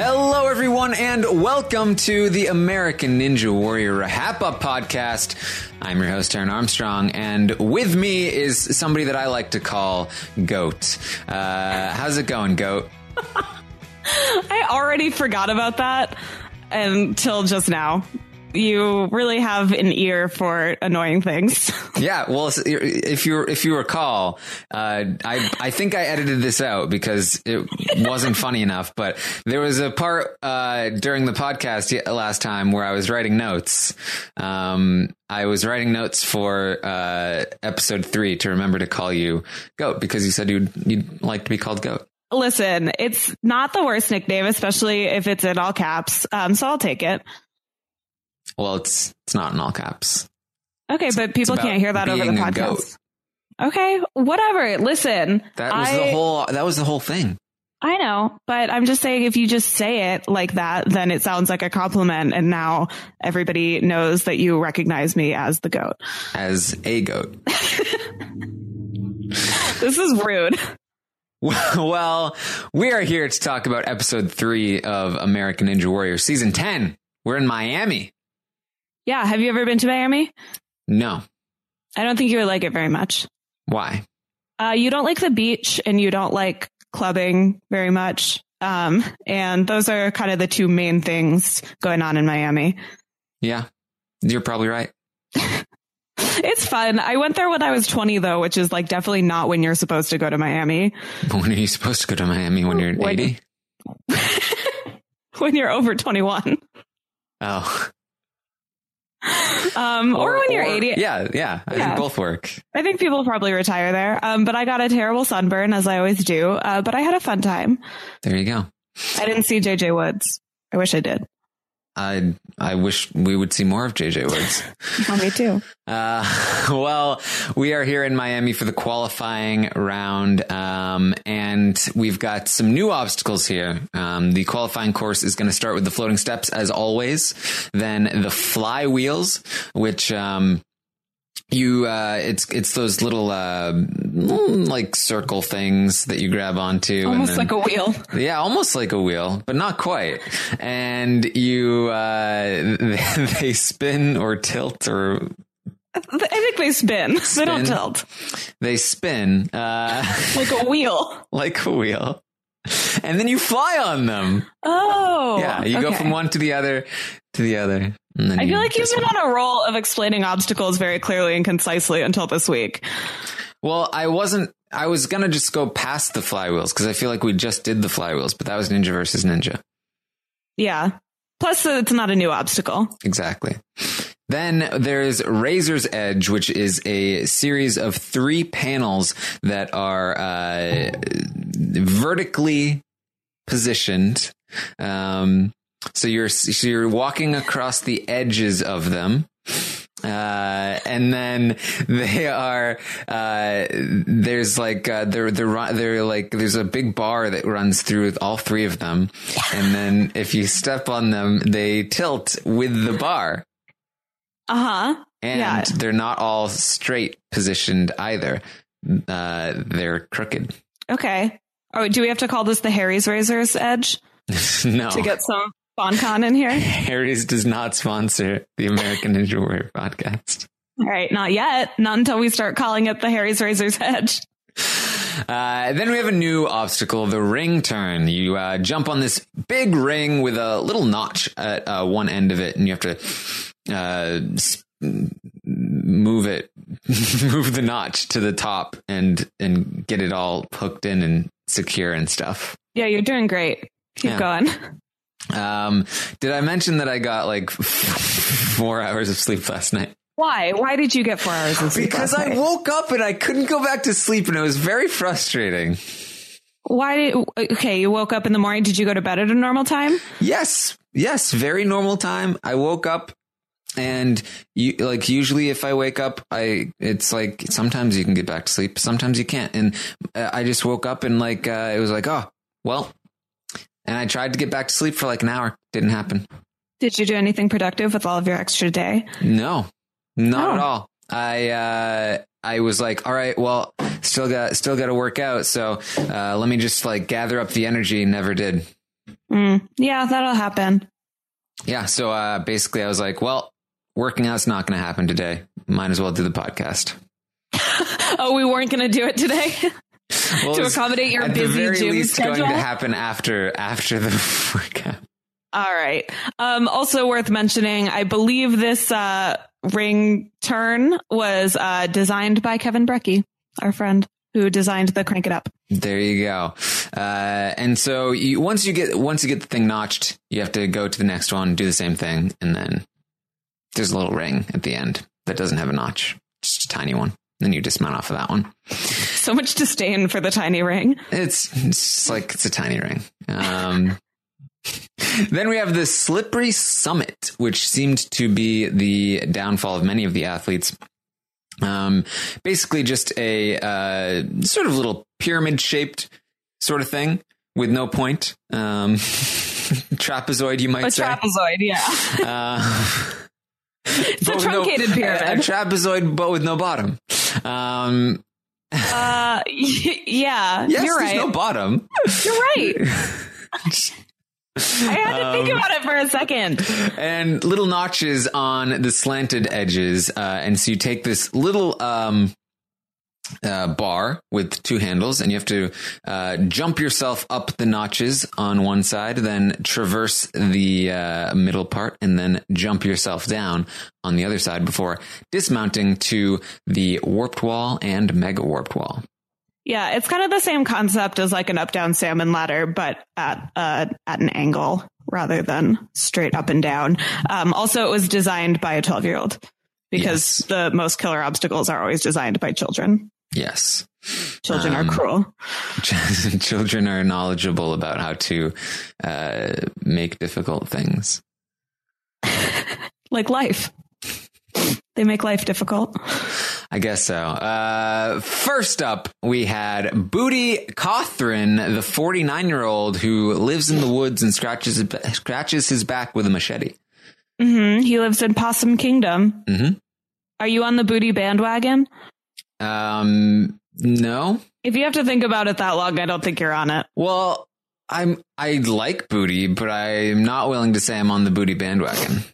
Hello, everyone, and welcome to the American Ninja Warrior RHAP Up podcast. I'm your host, Aaron Armstrong, and with me is somebody that I like to call Goat. Uh, how's it going, Goat? I already forgot about that until just now. You really have an ear for annoying things. Yeah, well, if you if you recall, uh, I I think I edited this out because it wasn't funny enough. But there was a part uh, during the podcast last time where I was writing notes. Um, I was writing notes for uh, episode three to remember to call you Goat because you said you'd you'd like to be called Goat. Listen, it's not the worst nickname, especially if it's in all caps. Um, so I'll take it. Well, it's it's not in all caps. Okay, but people can't hear that over the podcast. Okay, whatever. Listen, That was I, the whole. That was the whole thing. I know, but I'm just saying if you just say it like that, then it sounds like a compliment, and now everybody knows that you recognize me as the goat. As a goat. This is rude. well, we are here to talk about episode three of American Ninja Warrior season ten. We're in Miami. Yeah, have you ever been to Miami? No, I don't think you would like it very much. why? Uh, you don't like the beach and you don't like clubbing very much. Um, and those are kind of the two main things going on in Miami. Yeah, you're probably right. It's fun. I went there when I was 20 though, which is like definitely not when you're supposed to go to Miami. When are you supposed to go to Miami? When you're When- eighty? when you're over 21. Oh, Um, or, when you're or- 80. Yeah, yeah. I Yeah. think both work. I think people probably retire there. Um, but I got a terrible sunburn as I always do. Uh, but I had a fun time. There you go. I didn't see JJ Woods. I wish I did. I I wish we would see more of JJ Woods. Oh, me too. Uh, well, we are here in Miami for the qualifying round, um, and we've got some new obstacles here. Um, the qualifying course is going to start with the floating steps, as always. Then the flywheels, which um, you uh, it's it's those little uh, mm, like circle things that you grab onto, Almost and then, like a wheel. yeah, almost like a wheel, but not quite. And you, uh, they spin or tilt or I think they spin. They don't Spin. tilt. they spin, uh, Like a wheel. like a wheel. And then you fly on them. Oh. yeah, you go from one to the other to the other. I feel like you've been on a roll of explaining obstacles very clearly and concisely until this week. Well, I wasn't. I was gonna just go past the flywheels because I feel like we just did the flywheels, but that was Ninja versus Ninja. Yeah. Plus, it's not a new obstacle. Exactly. Then there's Razor's Edge, which is a series of three panels that are uh, vertically positioned. Um, so you're so you're walking across the edges of them. Uh, and then they are, uh, there's like, uh, they're, they're, they're like, there's a big bar that runs through all three of them. And then if you step on them, they tilt with the bar Uh huh. and Yeah. they're not all straight positioned either. Uh, they're crooked. Okay. Oh, do we have to call this the Harry's Razor's Edge no. to get some sponcon in here? Harry's does not sponsor the American Ninja Warrior podcast. All right. Not yet. Not until we start calling it the Harry's Razor's Edge. Uh, then we have a new obstacle, the ring turn. You uh, jump on this big ring with a little notch at uh, one end of it, and you have to uh, move it, move the notch to the top, and and get it all hooked in and secure and stuff. Yeah, you're doing great. Keep Yeah. going. Um, did I mention that I got like four hours of sleep last night? Why? Why did you get four hours of sleep? Because I night? woke up and I couldn't go back to sleep, and it was very frustrating. Why did? Okay, you woke up in the morning. Did you go to bed at a normal time? Yes, yes, very normal time. I woke up and you like usually if I wake up, I it's like sometimes you can get back to sleep, sometimes you can't. And uh, I just woke up and like uh, it was like, oh, well. And I tried to get back to sleep for like an hour. Didn't happen. Did you do anything productive with all of your extra day? No, not Oh. at all. I uh, I was like, all right, well, still got still got to work out. So uh, let me just like gather up the energy. Never did. Mm, yeah, that'll happen. Yeah. So uh, basically, I was like, well, working out's not going to happen today. Might as well do the podcast. oh, we weren't going to do it today Well, to accommodate your busy gym least schedule. going to happen after after the workout. All right. Um, also worth mentioning, I believe this uh, ring turn was uh, designed by Kevin Brecky, our friend who designed the Crank It Up. There you go. Uh, and so you, once you get once you get the thing notched, you have to go to the next one, do the same thing, and then there's a little ring at the end that doesn't have a notch, just a tiny one. Then you dismount off of that one. So much disdain for the tiny ring. It's, it's like it's a tiny ring. Um, then we have the slippery summit, which seemed to be the downfall of many of the athletes. Um, basically, just a uh, sort of little pyramid shaped sort of thing with no point. Um, trapezoid, you might A say. trapezoid, yeah. Uh, It's a with no- truncated a- pyramid. A, trapezoid, but with no bottom. Um, Uh, y- yeah, yes, you're there's right. no bottom. you're right. I had to think Um, about it for a second. and little notches on the slanted edges. Uh, and so you take this little um, uh, bar with two handles, and you have to uh, jump yourself up the notches on one side, then traverse the uh, middle part, and then jump yourself down on the other side before dismounting to the warped wall and mega warped wall. Yeah, it's kind of the same concept as like an up down salmon ladder, but at uh, at an angle rather than straight up and down. Um, also, it was designed by a twelve year old because Yes. the most killer obstacles are always designed by children. Yes. Children Um, are cruel. Children are knowledgeable about how to uh, make difficult things. like life. They make life difficult. I guess so. Uh, first up, we had Booty Cothran, the 49 year old who lives in the woods and scratches scratches his back with a machete. hmm He lives in Possum Kingdom. Mhm. Are you on the booty bandwagon? Um, no. If you have to think about it that long, I don't think you're on it. Well, I'm I like Booty, but I'm not willing to say I'm on the Booty bandwagon.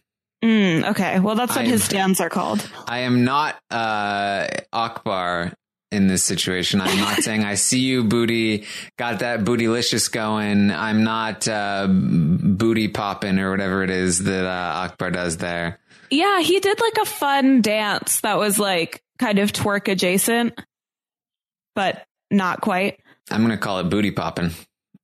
Mm, okay. Well, that's what I'm- his stands are called. I am not uh Akbar in this situation. I'm not saying I see you booty, got that bootylicious going. I'm not uh booty popping or whatever it is that uh, Akbar does there. Yeah, he did like a fun dance that was like kind of twerk adjacent, but not quite. I'm going to call it booty popping.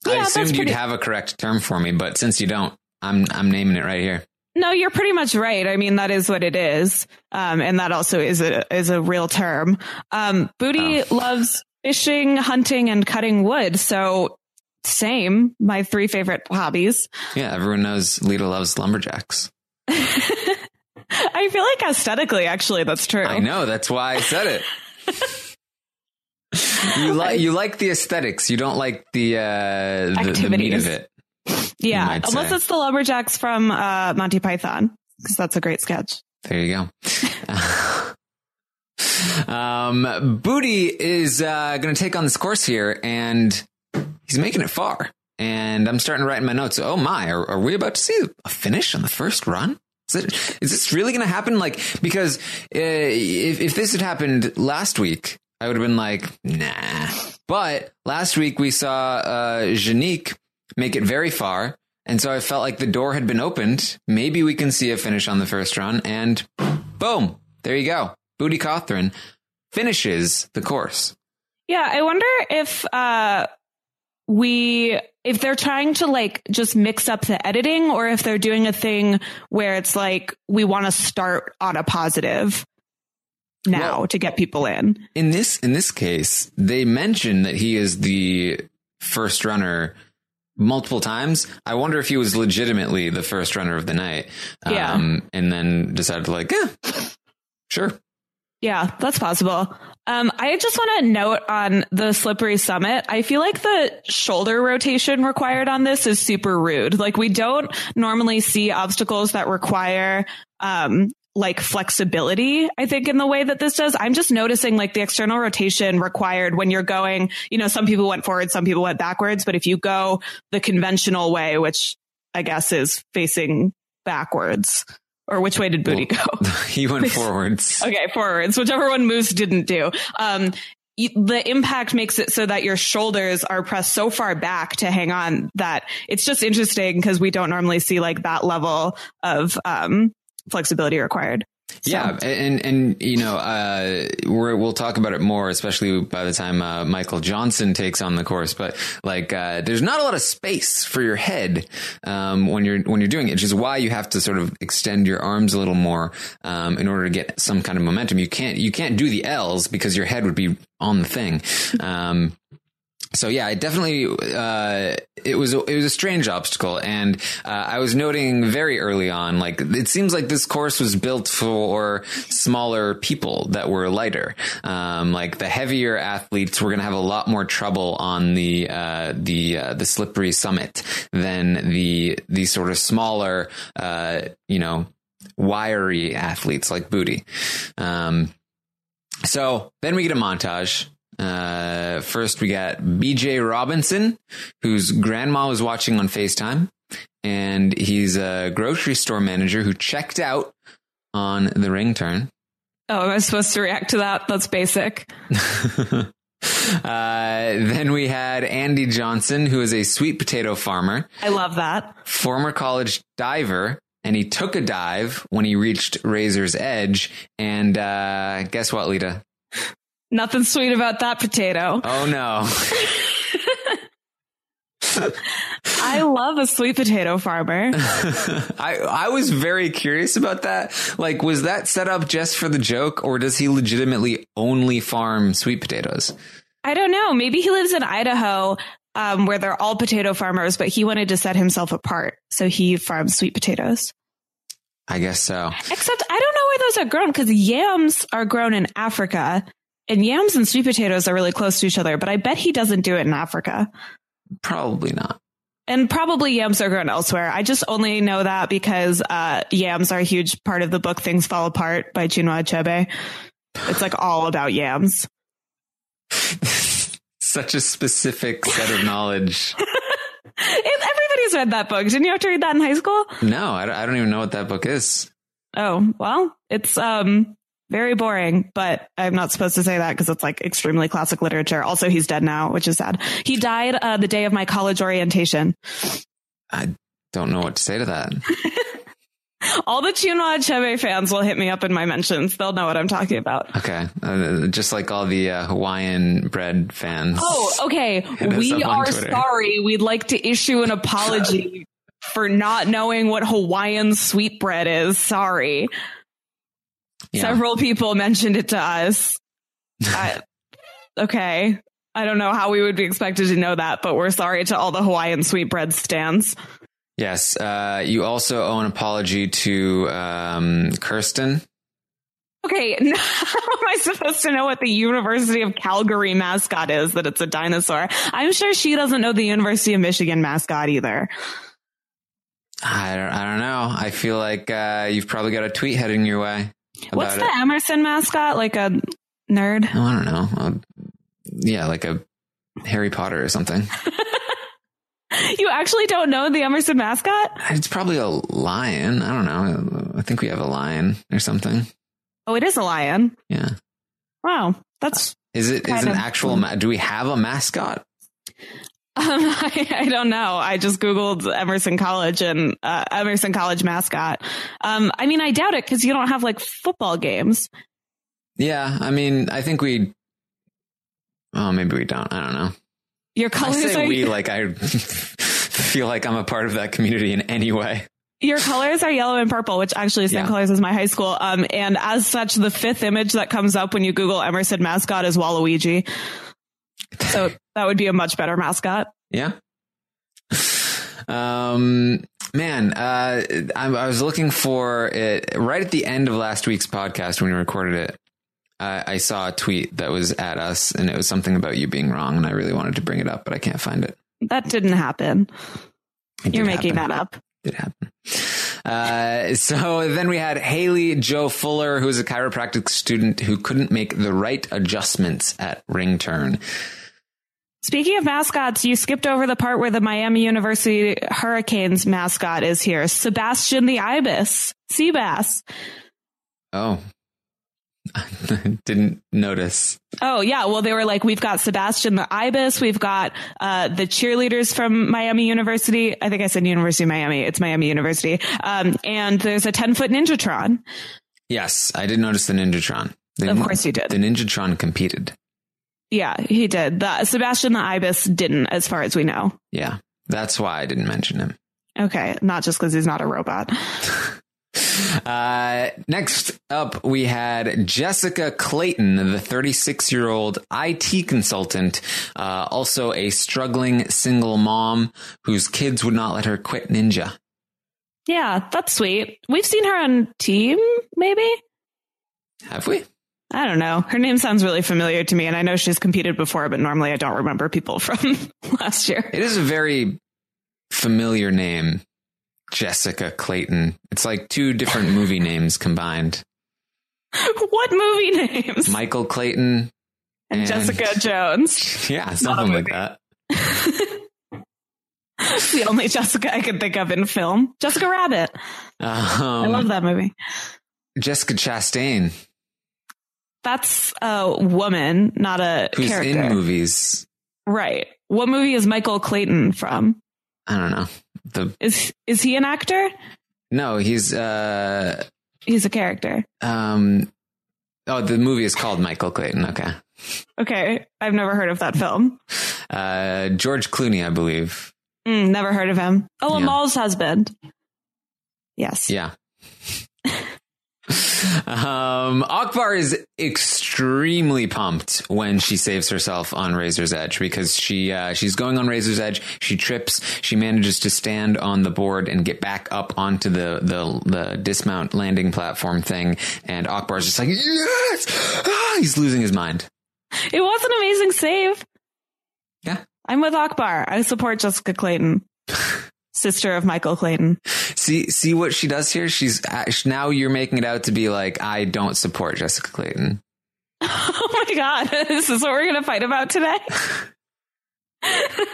Yeah, I assumed you'd have a correct term for me, but since you don't, I'm I'm naming it right here. No, you're pretty much right. I mean, that is what it is. Um, and that also is a, is a real term. Um, Booty Oh. loves fishing, hunting, and cutting wood. So same, my three favorite hobbies. Yeah, everyone knows Lita loves lumberjacks. I feel like aesthetically, actually, that's true. I know. That's why I said it. you like you like the aesthetics. You don't like the uh, the, the meat of it. Yeah. Unless say. it's the lumberjacks from, uh, Monty Python, because that's a great sketch. There you go. um, Booty is uh, going to take on this course here, and he's making it far. And I'm starting to write in my notes. Oh my, are, are we about to see a finish on the first run? Is it? Is this really going to happen? Like, because uh, if if this had happened last week, I would have been like, nah. But last week we saw uh, Janique make it very far. And so I felt like the door had been opened. Maybe we can see a finish on the first run. And boom, there you go. Booty Cothran finishes the course. Yeah, I wonder if uh we if they're trying to like just mix up the editing or if they're doing a thing where it's like we want to start on a positive now Well- to get people in. In this in this case, they mention that he is the first runner multiple times. I wonder if he was legitimately the first runner of the night. Yeah. Um, and then decided to like, yeah, sure. Yeah, that's possible. Um, I just want to note on the slippery summit. I feel like the shoulder rotation required on this is super rude. Like we don't normally see obstacles that require um, like flexibility, I think, in the way that this does. I'm just noticing like the external rotation required when you're going, you know, some people went forward, some people went backwards, but if you go the conventional way, which I guess is facing backwards, or which way did booty Well, go? he went forwards. Okay, forwards, whichever one Moose didn't do. Um, the impact makes it so that your shoulders are pressed so far back to hang on that it's just interesting because we don't normally see like that level of um, flexibility required. So- Yeah, and and you know, uh, we're, we'll talk about it more, especially by the time uh, Michael Johnson takes on the course. But like, uh, there's not a lot of space for your head um, when you're when you're doing it, which is why you have to sort of extend your arms a little more um, in order to get some kind of momentum. You can't you can't do the L's because your head would be on the thing. Um, so yeah, I definitely uh, it was it was a strange obstacle, and uh, I was noting very early on, like it seems like this course was built for smaller people that were lighter. Um, like the heavier athletes were going to have a lot more trouble on the uh, the uh, the slippery summit than the the sort of smaller, uh, you know, wiry athletes like Booty. Um, so then we get a montage. Uh, first, we got BJ Robinson, whose grandma was watching on FaceTime. And he's a grocery store manager who checked out on the ring turn. Oh, am I supposed to react to that? That's basic. uh, then we had Andy Johnson, who is a sweet potato farmer, I love that. former college diver, and he took a dive when he reached Razor's Edge. And uh, guess what, Lita? Nothing sweet about that potato. Oh no. I love a sweet potato farmer. I I was very curious about that. Like, was that set up just for the joke, or does he legitimately only farm sweet potatoes? I don't know. Maybe he lives in Idaho, um, where they're all potato farmers, but he wanted to set himself apart. So he farms sweet potatoes. I guess so. Except I don't know where those are grown because yams are grown in Africa and yams and sweet potatoes are really close to each other, but I bet he doesn't do it in Africa. Probably not. And probably yams are grown elsewhere. I just only know that because uh, yams are a huge part of the book Things Fall Apart by Chinua Achebe. It's like all about yams. Such a specific set of knowledge. Everybody's read that book. Didn't you have to read that in high school? No, I don't, I don't even know what that book is. Oh, well, it's um very boring, but I'm not supposed to say that because it's like extremely classic literature. Also, he's dead now, which is sad. He died uh, the day of my college orientation. I don't know what to say to that. All the Chinua Achebe fans will hit me up in my mentions. They'll know what I'm talking about. Okay, uh, just like all the uh, Hawaiian bread fans. Oh, okay. We are Twitter. sorry. We'd like to issue an apology for not knowing what Hawaiian sweetbread is. Sorry. Yeah. Several people mentioned it to us. I, okay. I don't know how we would be expected to know that, but we're sorry to all the Hawaiian sweetbread stands. Yes. Uh, you also owe an apology to um, Kirsten. Okay, how am I supposed to know what the University of Calgary mascot is? That it's a dinosaur. I'm sure she doesn't know the University of Michigan mascot either. I don't, I don't know. I feel like uh, you've probably got a tweet heading your way What's it. the Emerson mascot? Like a nerd? Oh, I don't know. Uh, yeah, like a Harry Potter or something. You actually don't know the Emerson mascot? It's probably a lion. I don't know. I think we have a lion or something. Oh, it is a lion. Yeah. Wow, that's. Is it is an of- actual? Ma- do we have a mascot? Um, I, I don't know. I just googled Emerson College and uh, Emerson College mascot. Um, I mean, I doubt it because you don't have like football games. Yeah. I mean, I think we. Oh, maybe we don't. I don't know. Your colors I say are we like I feel like I'm a part of that community in any way. Your colors are yellow and purple, which actually is the same Yeah. colors as my high school. Um, and as such, the fifth image that comes up when you Google Emerson mascot is Waluigi. So that would be a much better mascot. Yeah. Um, man, uh, I, I was looking for it right at the end of last week's podcast when we recorded it. Uh, I saw a tweet that was at us, and it was something about you being wrong, and I really wanted to bring it up, but I can't find it. That didn't happen. It You're did making happen. that up. It did happen. Uh, so then we had Haley Joe Fuller, who is a chiropractic student who couldn't make the right adjustments at ring turn. Speaking of mascots, you skipped over the part where the Miami University Hurricanes mascot is here. Sebastian the Ibis. Seabass. Oh, didn't notice. Oh yeah, well they were like, we've got Sebastian the Ibis, we've got uh, the cheerleaders from Miami University. I think I said University of Miami. It's Miami University. Um, and there's a ten foot Ninjatron. Yes, I did notice the Ninjatron. The, Of course you did. The Ninjatron competed. Yeah, he did. The Sebastian the Ibis didn't, as far as we know. Yeah, that's why I didn't mention him. Okay, not just because he's not a robot. Uh, next up, we had Jessica Clayton, the 36 year old IT consultant, uh, also a struggling single mom whose kids would not let her quit Ninja. Yeah, that's sweet. We've seen her on Team, maybe. Have we? I don't know. Her name sounds really familiar to me, and I know she's competed before, but normally I don't remember people from last year. It is a very familiar name, Jessica Clayton. It's like two different movie names combined. what movie names? Michael Clayton. and, and- Jessica Jones. Yeah, something like that. It's the only Jessica I can think of in film. Jessica Rabbit. I love Um, that movie. Jessica Chastain, That's a woman, not a who's character. in movies. Right. What movie is Michael Clayton from? I don't know. The Is is he an actor? no, he's uh He's a character. um oh the movie is called Michael Clayton. Okay. Okay, I've never heard of that film. Uh George Clooney, I believe. Mm, never heard of him. Oh, Yeah. Amal's husband. Yes. Yeah. Um Akbar is extremely pumped when she saves herself on Razor's Edge because she uh she's going on Razor's Edge, she trips, she manages to stand on the board and get back up onto the the the dismount landing platform thing and Akbar's just like, "Yes!" Ah, he's losing his mind. It was an amazing save. Yeah. I'm with Akbar. I support Jessica Clayton, sister of Michael Clayton. See, see what she does here. She's now you're making it out to be like I don't support Jessica Clayton. Oh my God. This is what we're going to fight about today?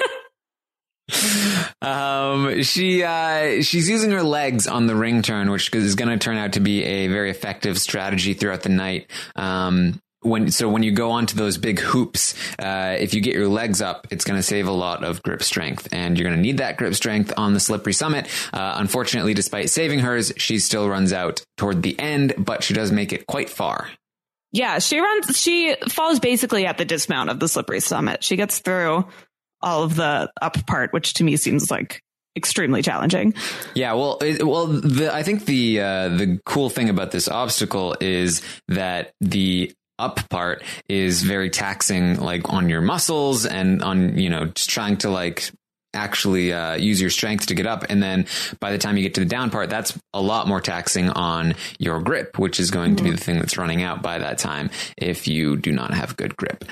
Um, she uh, she's using her legs on the ring turn, which is going to turn out to be a very effective strategy throughout the night. Um, when so when you go onto those big hoops, uh, if you get your legs up, it's going to save a lot of grip strength, and you're going to need that grip strength on the slippery summit. Uh, unfortunately, despite saving hers, she still runs out toward the end, but she does make it quite far. Yeah, she runs, she falls basically at the dismount of the slippery summit. She gets through all of the up part, which to me seems like extremely challenging. Yeah, well, it, well, the, I think the uh, the cool thing about this obstacle is that the up part is very taxing, like on your muscles and on you know just trying to like actually uh, use your strength to get up, and then by the time you get to the down part, that's a lot more taxing on your grip, which is going to be the thing that's running out by that time if you do not have good grip.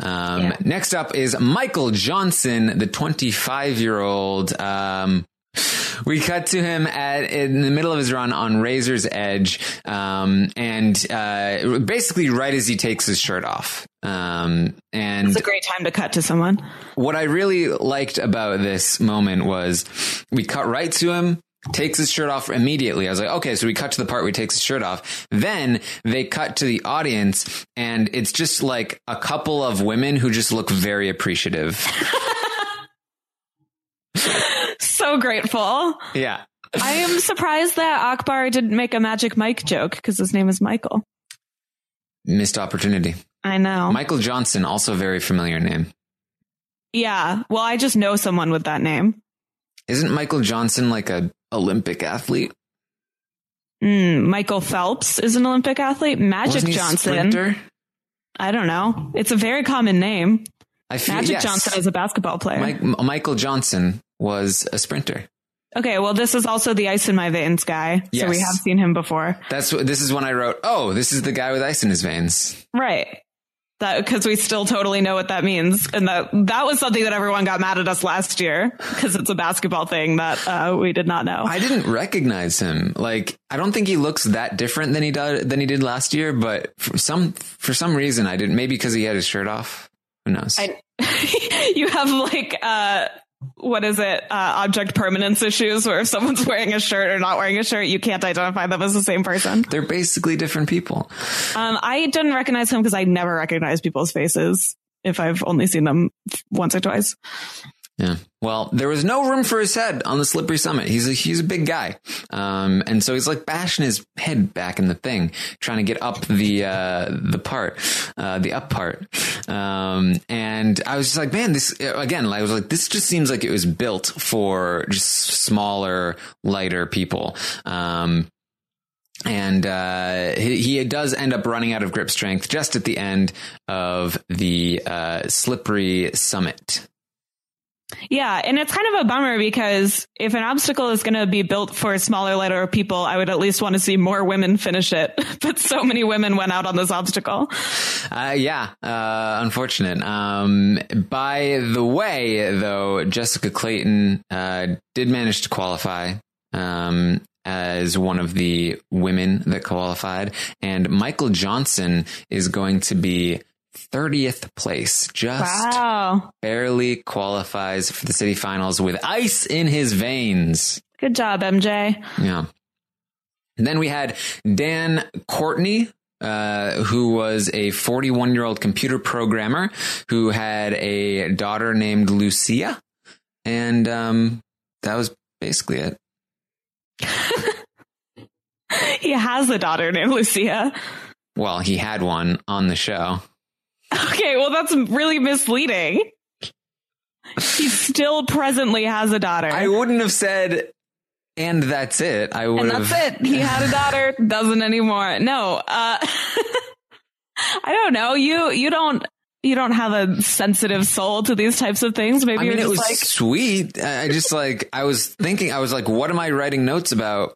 Um, Yeah. Next up is Michael Johnson, the 25 year old. Um, we cut to him at in the middle of his run on Razor's Edge, um, and uh, basically right as he takes his shirt off. Um, and It's a great time to cut to someone. what I really liked about this moment was we cut right to him, takes his shirt off immediately. I was like, okay, so we cut to the part where he takes his shirt off. Then they cut to the audience and it's just like a couple of women who just look very appreciative. So grateful. yeah. I am surprised that Akbar didn't make a magic Mike joke because his name is Michael. Missed opportunity. I know. Michael Johnson, also a very familiar name. yeah. Well, I just know someone with that name. Isn't Michael Johnson like a Olympic athlete? Mm, Michael Phelps is an Olympic athlete. Magic Wasn't he a Johnson. sprinter? I don't know. It's a very common name. I feel Magic yes. Johnson is a basketball player. Mike, Michael Johnson was a sprinter. Okay, well, this is also the ice in my veins guy. So we have seen him before. That's this is when I wrote, "Oh, this is the guy with ice in his veins." Right. that because we still totally know what that means, and that that was something that everyone got mad at us last year because it's a basketball thing that uh, we did not know. I didn't recognize him. Like, I don't think he looks that different than he did than he did last year. But for some for some reason, I didn't. Maybe because he had his shirt off. Who knows? I, you have like uh what is it uh, object permanence issues where if someone's wearing a shirt or not wearing a shirt you can't identify them as the same person They're basically different people. um i didn't recognize him because i never recognize people's faces if i've only seen them once or twice Yeah. Well, there was no room for his head on the slippery summit. He's a, he's a big guy. Um, and so he's like bashing his head back in the thing, trying to get up the, uh, the part, uh, the up part. Um, and I was just like, man, this, again, I was like, this just seems like it was built for just smaller, lighter people. Um, and uh, he, he does end up running out of grip strength just at the end of the uh, slippery summit. Yeah and it's kind of a bummer because if an obstacle is going to be built for smaller lighter people i would at least want to see more women finish it. But so many women went out on this obstacle. Uh, yeah, uh, unfortunate. Um, by the way, though, Jessica Clayton uh, did manage to qualify um, as one of the women that qualified, and Michael Johnson is going to be 30th place, just wow barely qualifies for the city finals with ice in his veins. good job mj Yeah. And then we had Dan Courtney, uh, who was a 41 year old computer programmer who had a daughter named Lucia. And um, that was basically it. he has a daughter named lucia Well, he had one on the show. Okay, well, that's really misleading. He still presently has a daughter. I wouldn't have said, and that's it. I would and have. that's it. He had a daughter, doesn't anymore. No, uh, I don't know. You, you don't, you don't have a sensitive soul to these types of things. Maybe I you're mean, it was like, sweet. I just like, I was thinking, I was like, what am I writing notes about?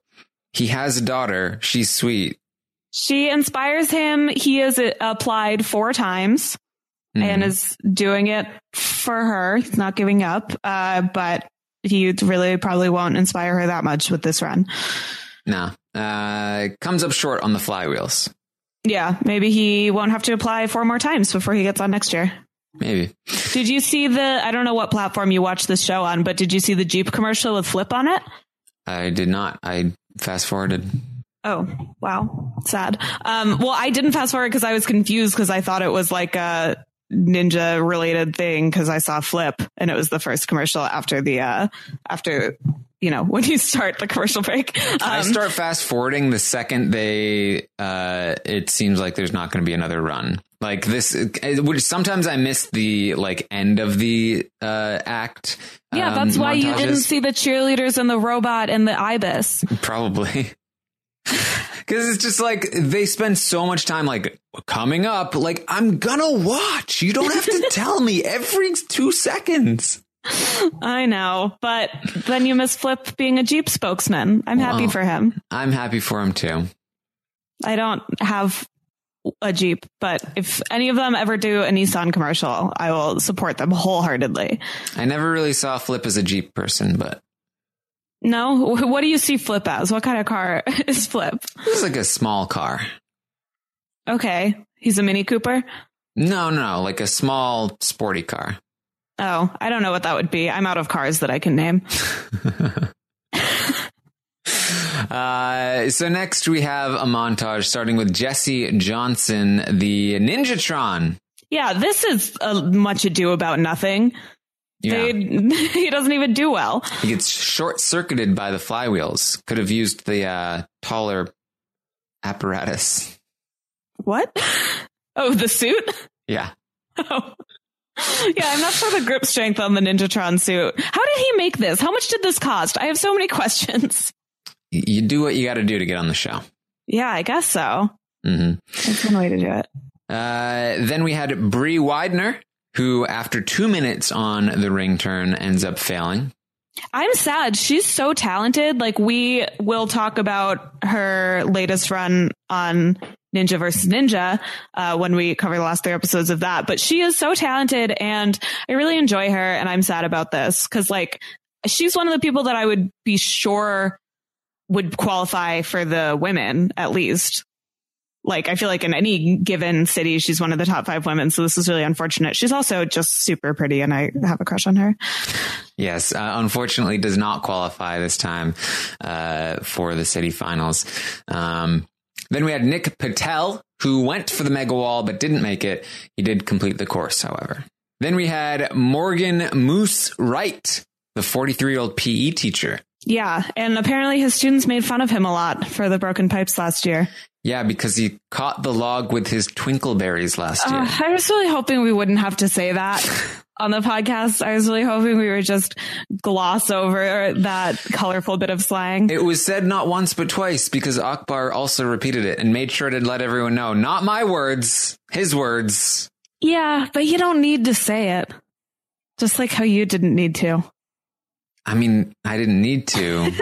He has a daughter. She's sweet. She inspires him. He has uh, applied four times and Mhm. is doing it for her. He's not giving up. Uh, but he really probably won't inspire her that much with this run. No. Uh, comes up short on the flywheels. Yeah, maybe he won't have to apply four more times before he gets on next year. Maybe. Did you see the? I don't know what platform you watched this show on, but did you see the Jeep commercial with Flip on it? I did not. I fast forwarded. Oh, wow. Sad. Um, well, I didn't fast forward because I was confused because I thought it was like a ninja related thing because I saw Flip and it was the first commercial after the, uh, after, you know, when you start the commercial break. I Um, start fast forwarding the second they, uh, it seems like there's not going to be another run. Like this, which sometimes I miss the like end of the, uh, act. yeah, um, that's why you didn't see the cheerleaders and the robot and the ibis. Probably. Cause it's just like they spend so much time like coming up, like I'm gonna watch. You don't have to tell me every two seconds. I know, but then you miss Flip being a Jeep spokesman. I'm happy Wow. for him. I'm happy for him too. I don't have a Jeep, but if any of them ever do a Nissan commercial, I will support them wholeheartedly. I never really saw Flip as a Jeep person, but No, what do you see Flip as? What kind of car is Flip? this is like a small car. Okay, he's a Mini Cooper. No, no, like a small sporty car. Oh, I don't know what that would be. I'm out of cars that I can name. Uh, so next we have a montage starting with Jesse Johnson, the Ninjatron. Yeah, this is a much ado about nothing. Yeah. They, he doesn't even do well. He gets short circuited by the flywheels. Could have used the uh, taller apparatus. What? Oh, the suit? Yeah. Oh. Yeah, I'm not sure the grip strength on the Ninjatron suit. How did he make this? How much did this cost? I have so many questions. You do what you got to do to get on the show. Yeah, I guess so. Mm-hmm. That's one way to do it. Uh, then we had Bree Widener, who after two minutes on the ring turn ends up failing. I'm sad. She's so talented. Like we will talk about her latest run on Ninja versus Ninja uh, when we cover the last three episodes of that. But she is so talented, and I really enjoy her. And I'm sad about this because like she's one of the people that I would be sure would qualify for the women at least. Like I feel like in any given city, she's one of the top five women. So this is really unfortunate. She's also just super pretty, and I have a crush on her. Yes, uh, unfortunately, does not qualify this time uh, for the city finals. Um, then we had Nick Patel, who went for the mega wall but didn't make it. He did complete the course, however. Then we had Morgan Moose Wright, the 43 year old PE teacher. Yeah, and apparently his students made fun of him a lot for the broken pipes last year. Yeah, because he caught the log with his twinkleberries last year. Uh, I was really hoping we wouldn't have to say that on the podcast. I was really hoping we would just gloss over that colorful bit of slang. It was said not once but twice because Akbar also repeated it and made sure to let everyone know, not my words, his words. Yeah, but you don't need to say it. Just like how you didn't need to. I mean, I didn't need to.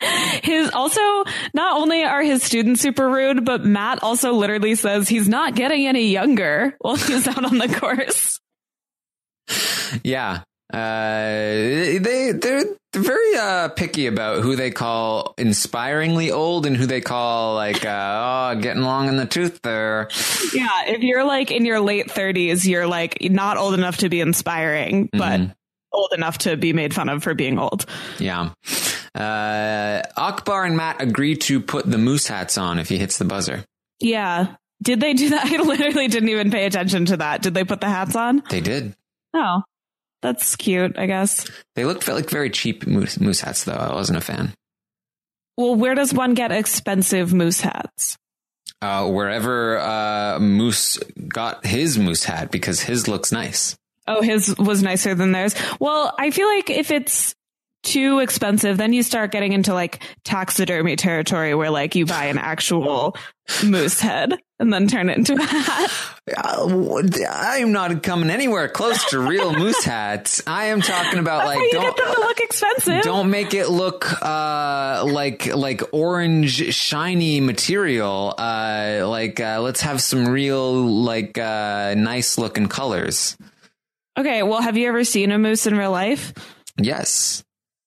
his also not only are his students super rude, but Matt also literally says he's not getting any younger while he's out on the course. Yeah. Uh, they they're very uh, picky about who they call inspiringly old and who they call like uh, oh getting long in the tooth there. Yeah, if you're like in your late 30s, you're like not old enough to be inspiring, but mm-hmm. Old enough to be made fun of for being old. Yeah. Uh, Akbar and Matt agree to put the moose hats on if he hits the buzzer. Yeah. Did they do that? I literally didn't even pay attention to that. Did they put the hats on? They did. Oh, that's cute, I guess. They looked like very cheap moose, moose hats, though. I wasn't a fan. Well, where does one get expensive moose hats? Uh, wherever uh, Moose got his moose hat because his looks nice. Oh, his was nicer than theirs. Well, I feel like if it's too expensive, then you start getting into like taxidermy territory where like you buy an actual moose head and then turn it into a hat. I'm not coming anywhere close to real moose hats. I am talking about like don't get them to look expensive. Don't make it look uh, like like orange shiny material. Uh, like uh, let's have some real like uh, nice looking colors. Okay, well, have you ever seen a moose in real life? Yes.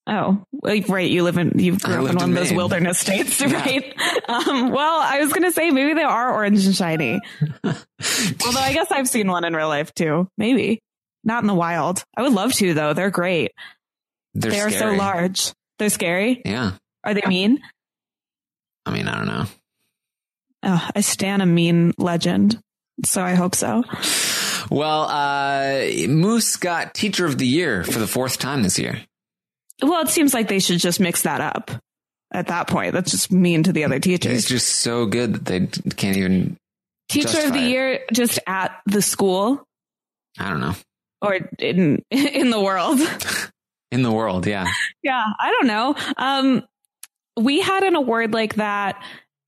Oh, right. You live in, you grew up in one of those Maine. wilderness states, yeah. right? Um, well, I was going to say maybe they are orange and shiny. Although I guess I've seen one in real life too. Maybe not in the wild. I would love to though. They're great. They're they are so large. They're scary. Yeah. Are they mean? I mean, I don't know. Oh, I stand a mean legend. So I hope so. Well, uh, Moose got teacher of the year for the fourth time this year. Well, it seems like they should just mix that up at that point. That's just mean to the other teachers. He's just so good that they can't even. Teacher of the it. year just at the school. I don't know. Or in in the world. in the world, yeah. Yeah, I don't know. Um, we had an award like that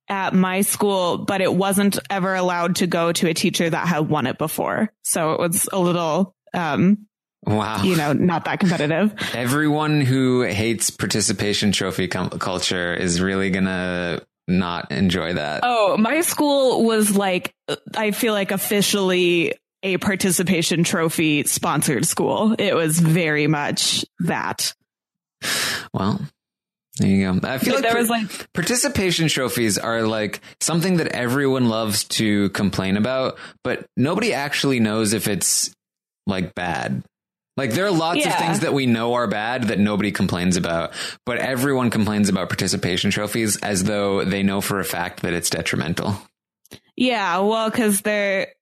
at my school, but it wasn't ever allowed to go to a teacher that had won it before. So it was a little um, Wow. You know, not that competitive. Everyone who hates participation trophy com- culture is really going to not enjoy that. Oh, my school was like, I feel like officially a participation trophy sponsored school. It was very much that. Well, there you go. I feel like, there was like participation trophies are like something that everyone loves to complain about, but nobody actually knows if it's like bad. Like there are lots yeah. of things that we know are bad that nobody complains about, but everyone complains about participation trophies as though they know for a fact that it's detrimental. Yeah, well, because they're,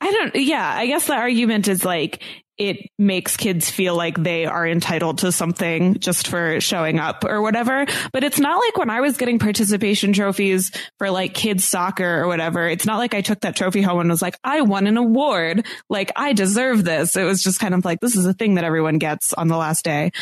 I don't, yeah, I guess the argument is like it makes kids feel like they are entitled to something just for showing up or whatever. But it's not like when I was getting participation trophies for like kids soccer or whatever. It's not like I took that trophy home and was like, I won an award. Like I deserve this. It was just kind of like, this is a thing that everyone gets on the last day.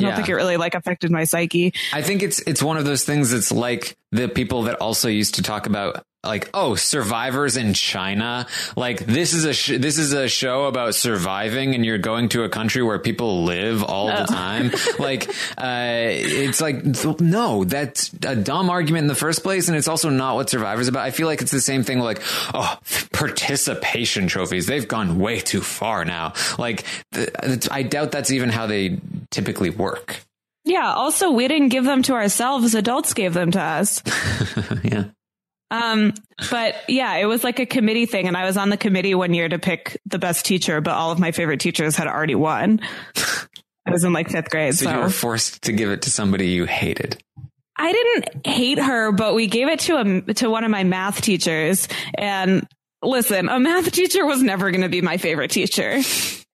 I don't Yeah. think it really like affected my psyche. I think it's it's one of those things that's like the people that also used to talk about like oh survivors in China. Like this is a sh- this is a show about surviving and you're going to a country where people live all the Oh. time. Like uh it's like no that's a dumb argument in the first place and it's also not what Survivor's about. I feel like it's the same thing like oh participation trophies. They've gone way too far now. Like th- I doubt that's even how they typically work Yeah. Also, we didn't give them to ourselves. Adults gave them to us. yeah Um, but yeah, it was like a committee thing. And I was on the committee one year to pick the best teacher, but all of my favorite teachers had already won. I was in like fifth grade. So, So, you were forced to give it to somebody you hated. I didn't hate her, but we gave it to a, to one of my math teachers. And listen, a math teacher was never going to be my favorite teacher.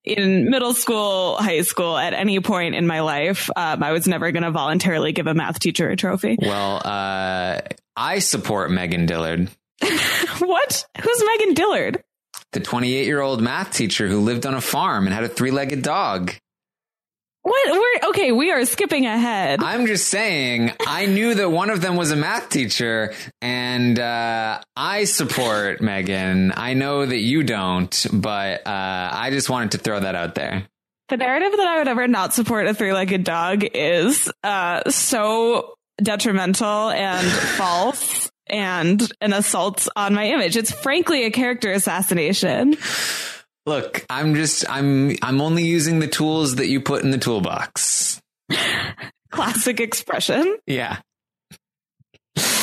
In middle school, high school, at any point in my life, um, I was never going to voluntarily give a math teacher a trophy. Well, uh, I support Megan Dillard, what? Who's Megan Dillard? the 28 year old math teacher who lived on a farm and had a three legged dog. What? We're okay. We are skipping ahead. I'm just saying, I knew that one of them was a math teacher, and uh, I support Megan. I know that you don't, but uh, I just wanted to throw that out there. The narrative that I would ever not support a three-legged dog is uh, so detrimental and false and an assault on my image. It's frankly a character assassination. Look, I'm just, I'm, I'm only using the tools that you put in the toolbox. Classic expression. Yeah.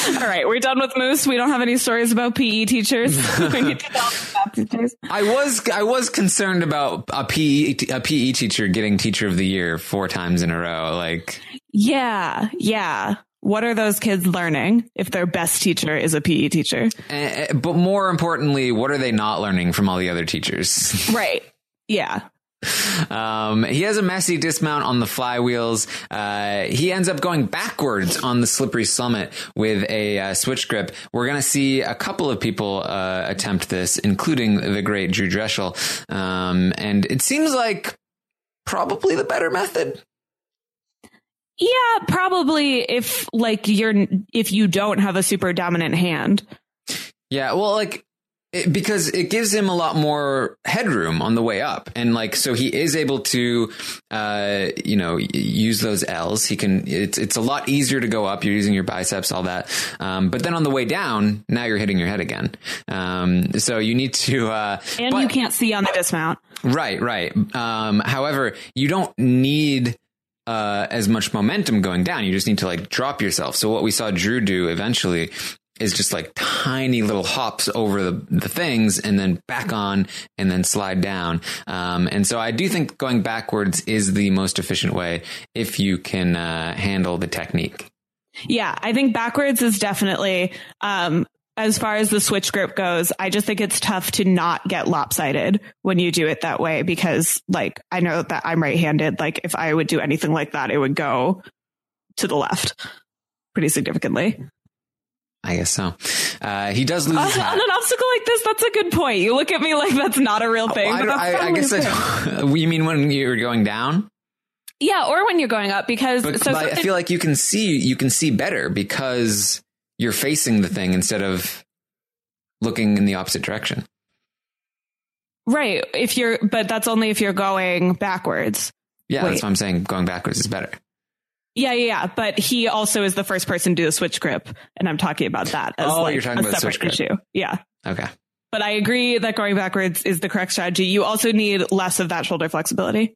All right, we're done with Moose. We don't have any stories about PE teachers. we need to tell about math teachers. I was I was concerned about a PE a PE teacher getting teacher of the year four times in a row. Like, Yeah, yeah. What are those kids learning if their best teacher is a PE teacher? eh, but more importantly, what are they not learning from all the other teachers? Right. Yeah. Um, he has a messy dismount on the flywheels. Uh, he ends up going backwards on the slippery summit with a uh, switch grip. We're going to see a couple of people uh, attempt this, including the great Drew Drechsel. Um, and it seems like probably the better method. Yeah, probably if like you're if you don't have a super dominant hand. Yeah, well, like it, because it gives him a lot more headroom on the way up, and like so he is able to, uh, you know, use those L's. He can. It's it's a lot easier to go up. You're using your biceps, all that. Um, but then on the way down, now you're hitting your head again. Um, so you need to. Uh, And but- you can't see on the dismount. Right, right. Um, however, you don't need uh, as much momentum going down. You just need to like drop yourself. So what we saw Drew do eventually is just like tiny little hops over the, the things and then back on and then slide down. Um, and so I do think going backwards is the most efficient way if you can uh, handle the technique. Yeah, I think backwards is definitely um as far as the switch grip goes, I just think it's tough to not get lopsided when you do it that way because like I know that I'm right-handed. Like if I would do anything like that, it would go to the left pretty significantly. I guess so. Uh, he does lose Uh, on an obstacle like this, that's a good point. You look at me like that's not a real thing. I, but don't- that's I, I guess. I you mean when you're going down? Yeah, or when you're going up because But, so but I feel like you can see you can see better because you're facing the thing instead of looking in the opposite direction. right if you're but that's only if you're going backwards. Yeah, Wait. that's what I'm saying. Going backwards is better. Yeah, yeah, yeah. But he also is the first person to do the switch grip, and I'm talking about that as Oh, like you're talking a about separate switch grip. issue. Yeah. Okay. But I agree that going backwards is the correct strategy. You also need less of that shoulder flexibility.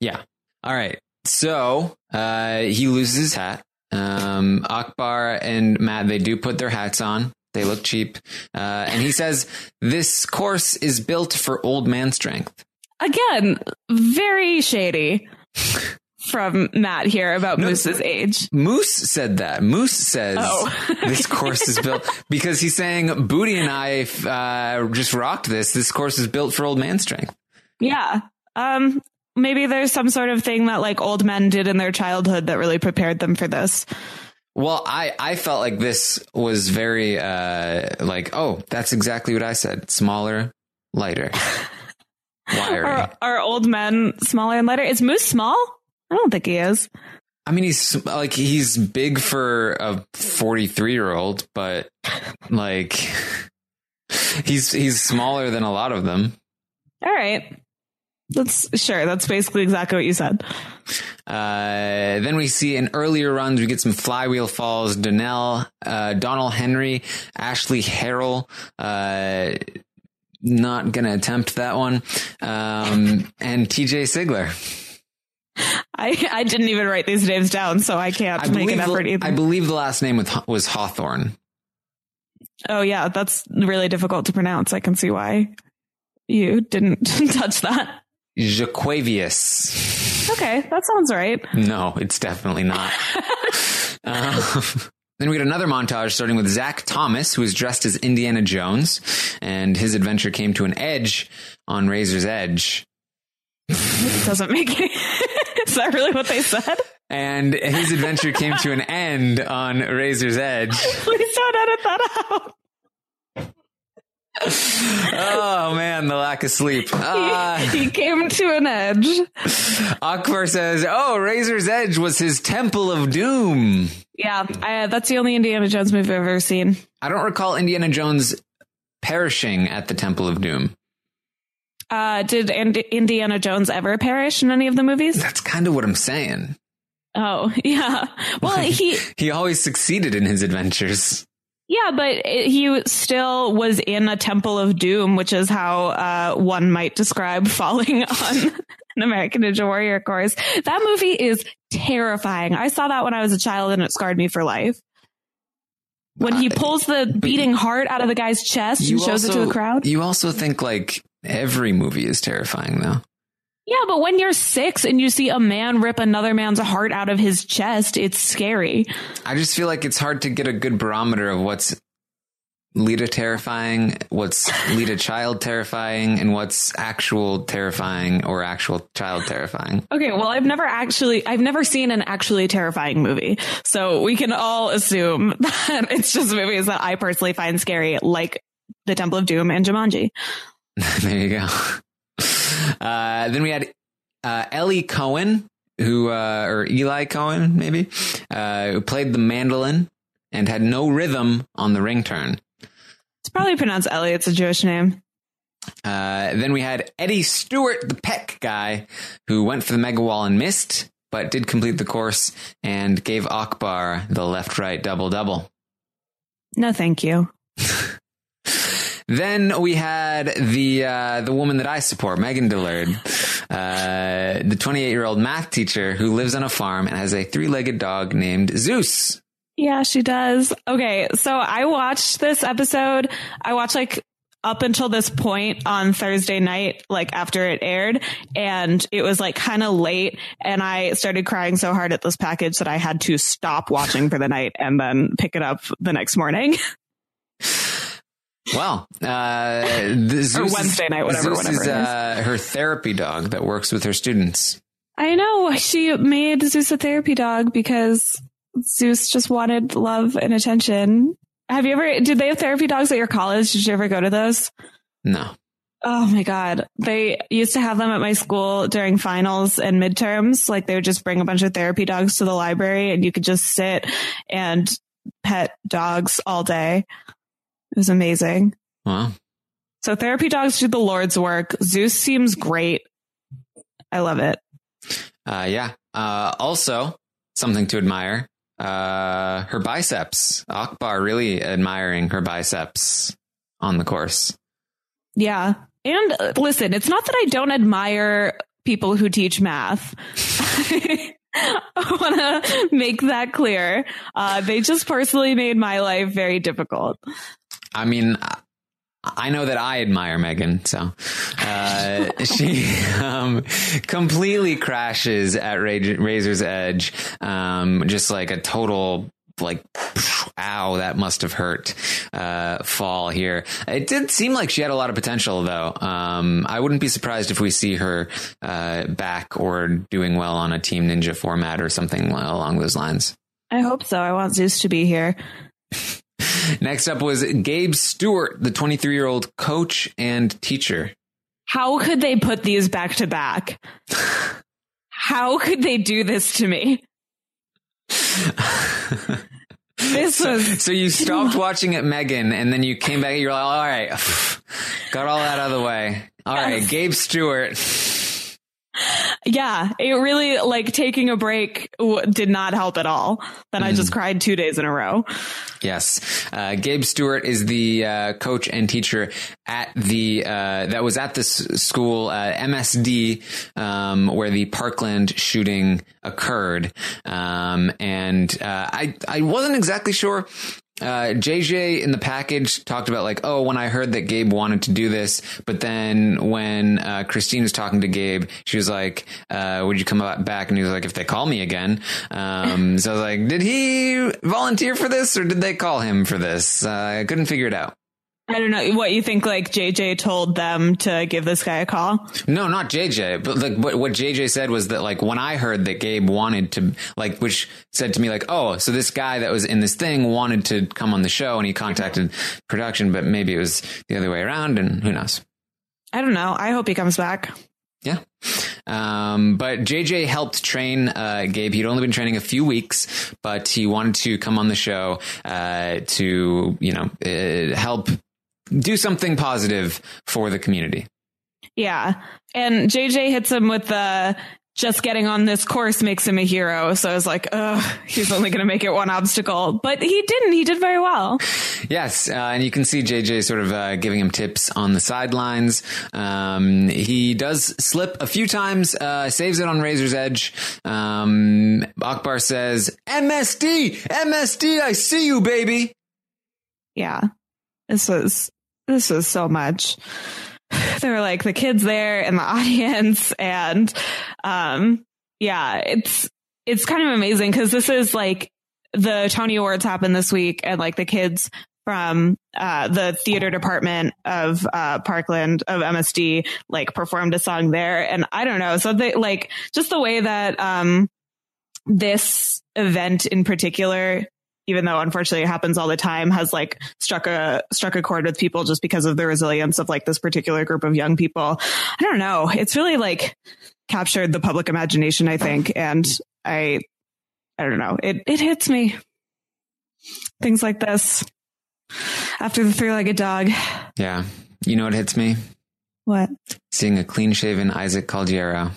Yeah. All right. So uh, he loses his hat. Um, Akbar and Matt they do put their hats on. They look cheap, uh, and he says this course is built for old man strength. Again, very shady from Matt here about No. Moose's age. Moose said that. Moose says Oh. this course is built because he's saying Booty and I uh, just rocked this. This course is built for old man strength. Yeah. Um, maybe there's some sort of thing that like old men did in their childhood that really prepared them for this. Well, I, I felt like this was very uh, like, oh, that's exactly what I said. Smaller, lighter, wiry. Are, are old men smaller and lighter? Is Moose small? I don't think he is. I mean, he's like he's big for a 43 year old, but like he's he's smaller than a lot of them. All right. That's sure. That's basically exactly what you said. Uh, then we see in earlier runs, we get some flywheel falls. Donnell, uh, Donald Henry, Ashley Harrell, uh, not going to attempt that one. Um, and TJ Sigler. I, I didn't even write these names down, so I can't I make an effort either. I believe the last name was Hawthorne. oh yeah, that's really difficult to pronounce. I can see why you didn't touch that. Jaquavius. Okay, that sounds right. No, it's definitely not. Uh, then we get another montage starting with Zach Thomas, who is dressed as Indiana Jones, and his adventure came to an edge on Razor's Edge. It doesn't make any. Is that really what they said? And his adventure came to an end on Razor's Edge. Please don't edit that out. Oh man, the lack of sleep. Uh, he came to an edge. Akbar says, "Oh, Razor's Edge was his Temple of Doom." Yeah, I, that's the only Indiana Jones movie I've ever seen. I don't recall Indiana Jones perishing at the Temple of Doom. Uh, did Ind- Indiana Jones ever perish in any of the movies? That's kind of what I'm saying. Oh, yeah. Well, he, He always succeeded in his adventures. Yeah, but it, he still was in a Temple of Doom, which is how uh, one might describe falling on an American Ninja Warrior course. That movie is terrifying. I saw that when I was a child and it scarred me for life. When he Uh, pulls the beating heart out of the guy's chest and shows it to the crowd. You also think like every movie is terrifying, though. Yeah, but when you're six and you see a man rip another man's heart out of his chest, it's scary. I just feel like it's hard to get a good barometer of what's lead a terrifying, what's lead a child terrifying, and what's actual terrifying or actual child terrifying. Okay, well, I've never actually, I've never seen an actually terrifying movie. So we can all assume that it's just movies that I personally find scary, like The Temple of Doom and Jumanji. there you go. Uh, then we had uh, Ellie Cohen, who uh, or Eli Cohen, maybe, uh, who played the mandolin and had no rhythm on the ring turn. It's probably pronounced Ellie. It's a Jewish name. Uh, then we had Eddie Stewart, the Peck guy, who went for the mega wall and missed, but did complete the course and gave Akbar the left right double double. No, thank you. Then we had the uh, the woman that I support, Megan Dillard, uh, the 28 year old math teacher who lives on a farm and has a three legged dog named Zeus. Yeah, she does. Okay, so I watched this episode. I watched like up until this point on Thursday night, like after it aired, and it was like kind of late, and I started crying so hard at this package that I had to stop watching for the night and then pick it up the next morning. Well, uh, the Zeus Wednesday night, whatever- Zeus whatever is it is. uh, her therapy dog that works with her students. I know she made Zeus a therapy dog because Zeus just wanted love and attention. Have you ever, did they have therapy dogs at your college? Did you ever go to those? No. Oh my God. They used to have them at my school during finals and midterms. Like they would just bring a bunch of therapy dogs to the library and you could just sit and pet dogs all day. It was amazing. Wow. So therapy dogs do the Lord's work. Zeus seems great. I love it. uh, yeah. Uh, also, something to admire uh, her biceps. Akbar really admiring her biceps on the course. Yeah. And uh, listen, it's not that I don't admire people who teach math. I want to make that clear. Uh, they just personally made my life very difficult. I mean, I know that I admire Megan, so uh, she um, completely crashes at Razor's Edge, um, just like a total like ow that must have hurt uh fall here it did seem like she had a lot of potential though um i wouldn't be surprised if we see her uh back or doing well on a team ninja format or something along those lines I hope so. I want Zeus to be here. Next up was Gabe Stewart, the 23 year old coach and teacher. How could they put these back to back? how could they do this to me? this was So you stopped watching it, Megan, and then you came back. You're like, all right, got all that out of the way. All right, Yes. Gabe Stewart. Yeah, it really like taking a break w- did not help at all. Then I just cried two days in a row. Yes, uh, Gabe Stewart is the uh, coach and teacher at the uh, that was at this school uh, MSD um, where the Parkland shooting occurred, um, and uh, I I wasn't exactly sure. Uh, JJ in the package talked about like, oh, when I heard that Gabe wanted to do this, but then when uh, Christine was talking to Gabe, she was like, uh, "Would you come back?" And he was like, "If they call me again." Um, so I was like, "Did he volunteer for this, or did they call him for this?" Uh, I couldn't figure it out. I don't know what you think. Like JJ told them to give this guy a call. No, not JJ. But like what, what JJ said was that like when I heard that Gabe wanted to like, which said to me like, oh, so this guy that was in this thing wanted to come on the show and he contacted production, but maybe it was the other way around and who knows. I don't know. I hope he comes back. Yeah. Um, but JJ helped train uh, Gabe. He'd only been training a few weeks, but he wanted to come on the show uh, to, you know, uh, help do something positive for the community. Yeah. And JJ hits him with the just getting on this course makes him a hero. So I was like, ugh, he's only going to make it one obstacle. But he didn't. He did very well. Yes, uh, and you can see JJ sort of uh, giving him tips on the sidelines. Um, he does slip a few times, uh, saves it on Razor's Edge. Um, Akbar says, "MSD, MSD, I see you, baby." Yeah. This was, this was so much. There were like the kids there and the audience and, um, yeah, it's, it's kind of amazing because this is like the Tony Awards happened this week and like the kids from uh, the theater department of uh, Parkland of MSD like performed a song there. And I don't know. So they like just the way that um, this event in particular, even though unfortunately it happens all the time, has like struck a struck a chord with people just because of the resilience of like this particular group of young people. I don't know. It's really like captured the public imagination, I think. And I I don't know. It it hits me. Things like this. After the three legged dog. Yeah, you know what hits me? What? Seeing a clean shaven Isaac Caldiero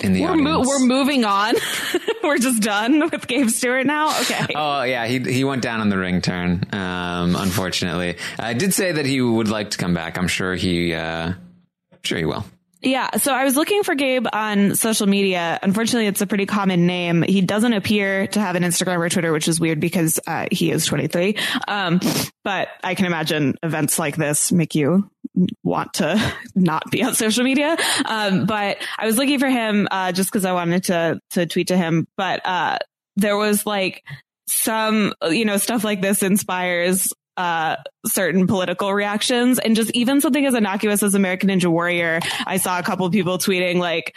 in the We're, mo- we're moving on. we're just done with Gabe Stewart now. Okay. Oh yeah, he he went down on the ring turn. Um, unfortunately, I did say that he would like to come back. I'm sure he, uh, I'm sure he will. Yeah. So I was looking for Gabe on social media. Unfortunately, it's a pretty common name. He doesn't appear to have an Instagram or Twitter, which is weird because uh, he is 23. Um, but I can imagine events like this make you want to not be on social media. Um, but I was looking for him uh, just because I wanted to to tweet to him. But uh, there was like some, you know, stuff like this inspires uh, certain political reactions and just even something as innocuous as American Ninja Warrior. I saw a couple people tweeting like,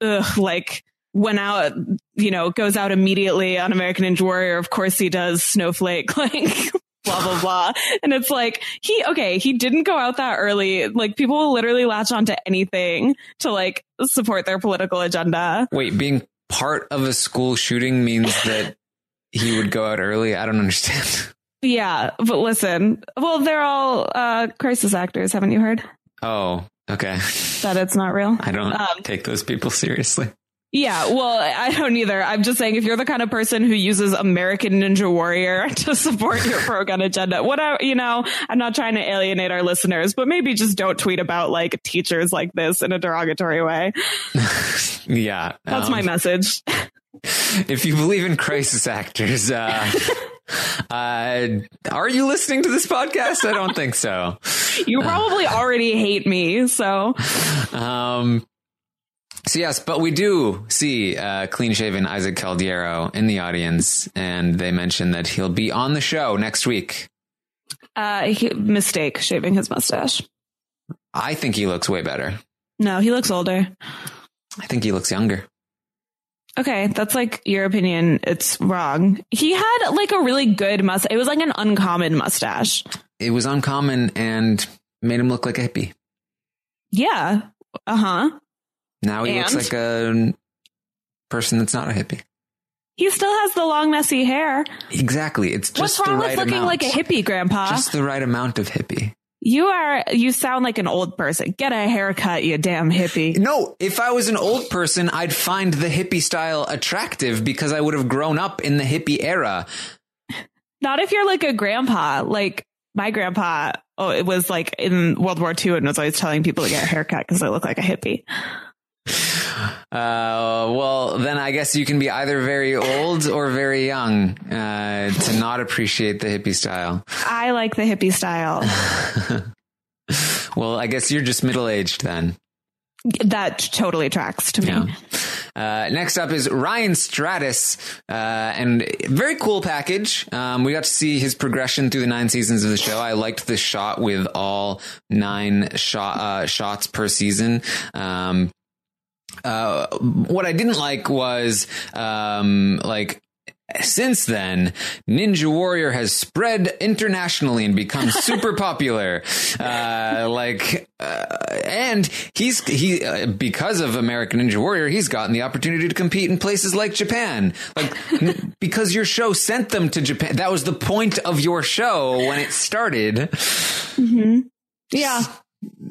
ugh, like went out, you know, goes out immediately on American Ninja Warrior. Of course he does snowflake, like blah, blah, blah. And it's like, he, okay, he didn't go out that early. Like people will literally latch onto anything to like support their political agenda. Wait, being part of a school shooting means that he would go out early. I don't understand. Yeah. But listen, well, they're all, uh, crisis actors. Haven't you heard Oh, okay. that it's not real? I don't Um, take those people seriously. Yeah, well, I don't either. I'm just saying if you're the kind of person who uses American Ninja Warrior to support your pro gun agenda, whatever, you know, I'm not trying to alienate our listeners, but maybe just don't tweet about like teachers like this in a derogatory way. Yeah, That's um, my message. If you believe in crisis actors, uh, uh, are you listening to this podcast? I don't think so. You probably already hate me, so Um, so yes, but we do see uh, clean shaven Isaac Caldiero in the audience, and they mention that he'll be on the show next week. uh he, mistake shaving his mustache. I think he looks way better. No, he looks older. I think he looks younger. Okay, that's like your opinion. It's wrong. He had like a really good mustache. It was like an uncommon mustache. It was uncommon and made him look like a hippie. Yeah. Uh huh. Now he looks like a person that's not a hippie. He still has the long, messy hair. Exactly. It's just What's wrong the right with looking amount. like a hippie, Grandpa? Just the right amount of hippie. you are. You sound like an old person. Get a haircut, you damn hippie. No, if I was an old person, I'd find the hippie style attractive because I would have grown up in the hippie era. Not if you're like a grandpa. Like my grandpa. Oh, it was like in World War II and was always telling people to get a haircut because I look like a hippie. Uh, well, then I guess you can be either very old or very young uh, to not appreciate the hippie style. I like the hippie style. Well, I guess you're just middle aged then. that totally tracks to me. Yeah. Uh, next up is Ryan Stratis, uh, and very cool package. Um, we got to see his progression through the nine seasons of the show. I liked the shot with all nine shot uh, shots per season. Um, uh, what I didn't like was um, like since then, Ninja Warrior has spread internationally and become super popular. Uh, like, uh, and he's he uh, because of American Ninja Warrior, he's gotten the opportunity to compete in places like Japan. Like, n- because your show sent them to Japan. That was the point of your show when it started. Yeah.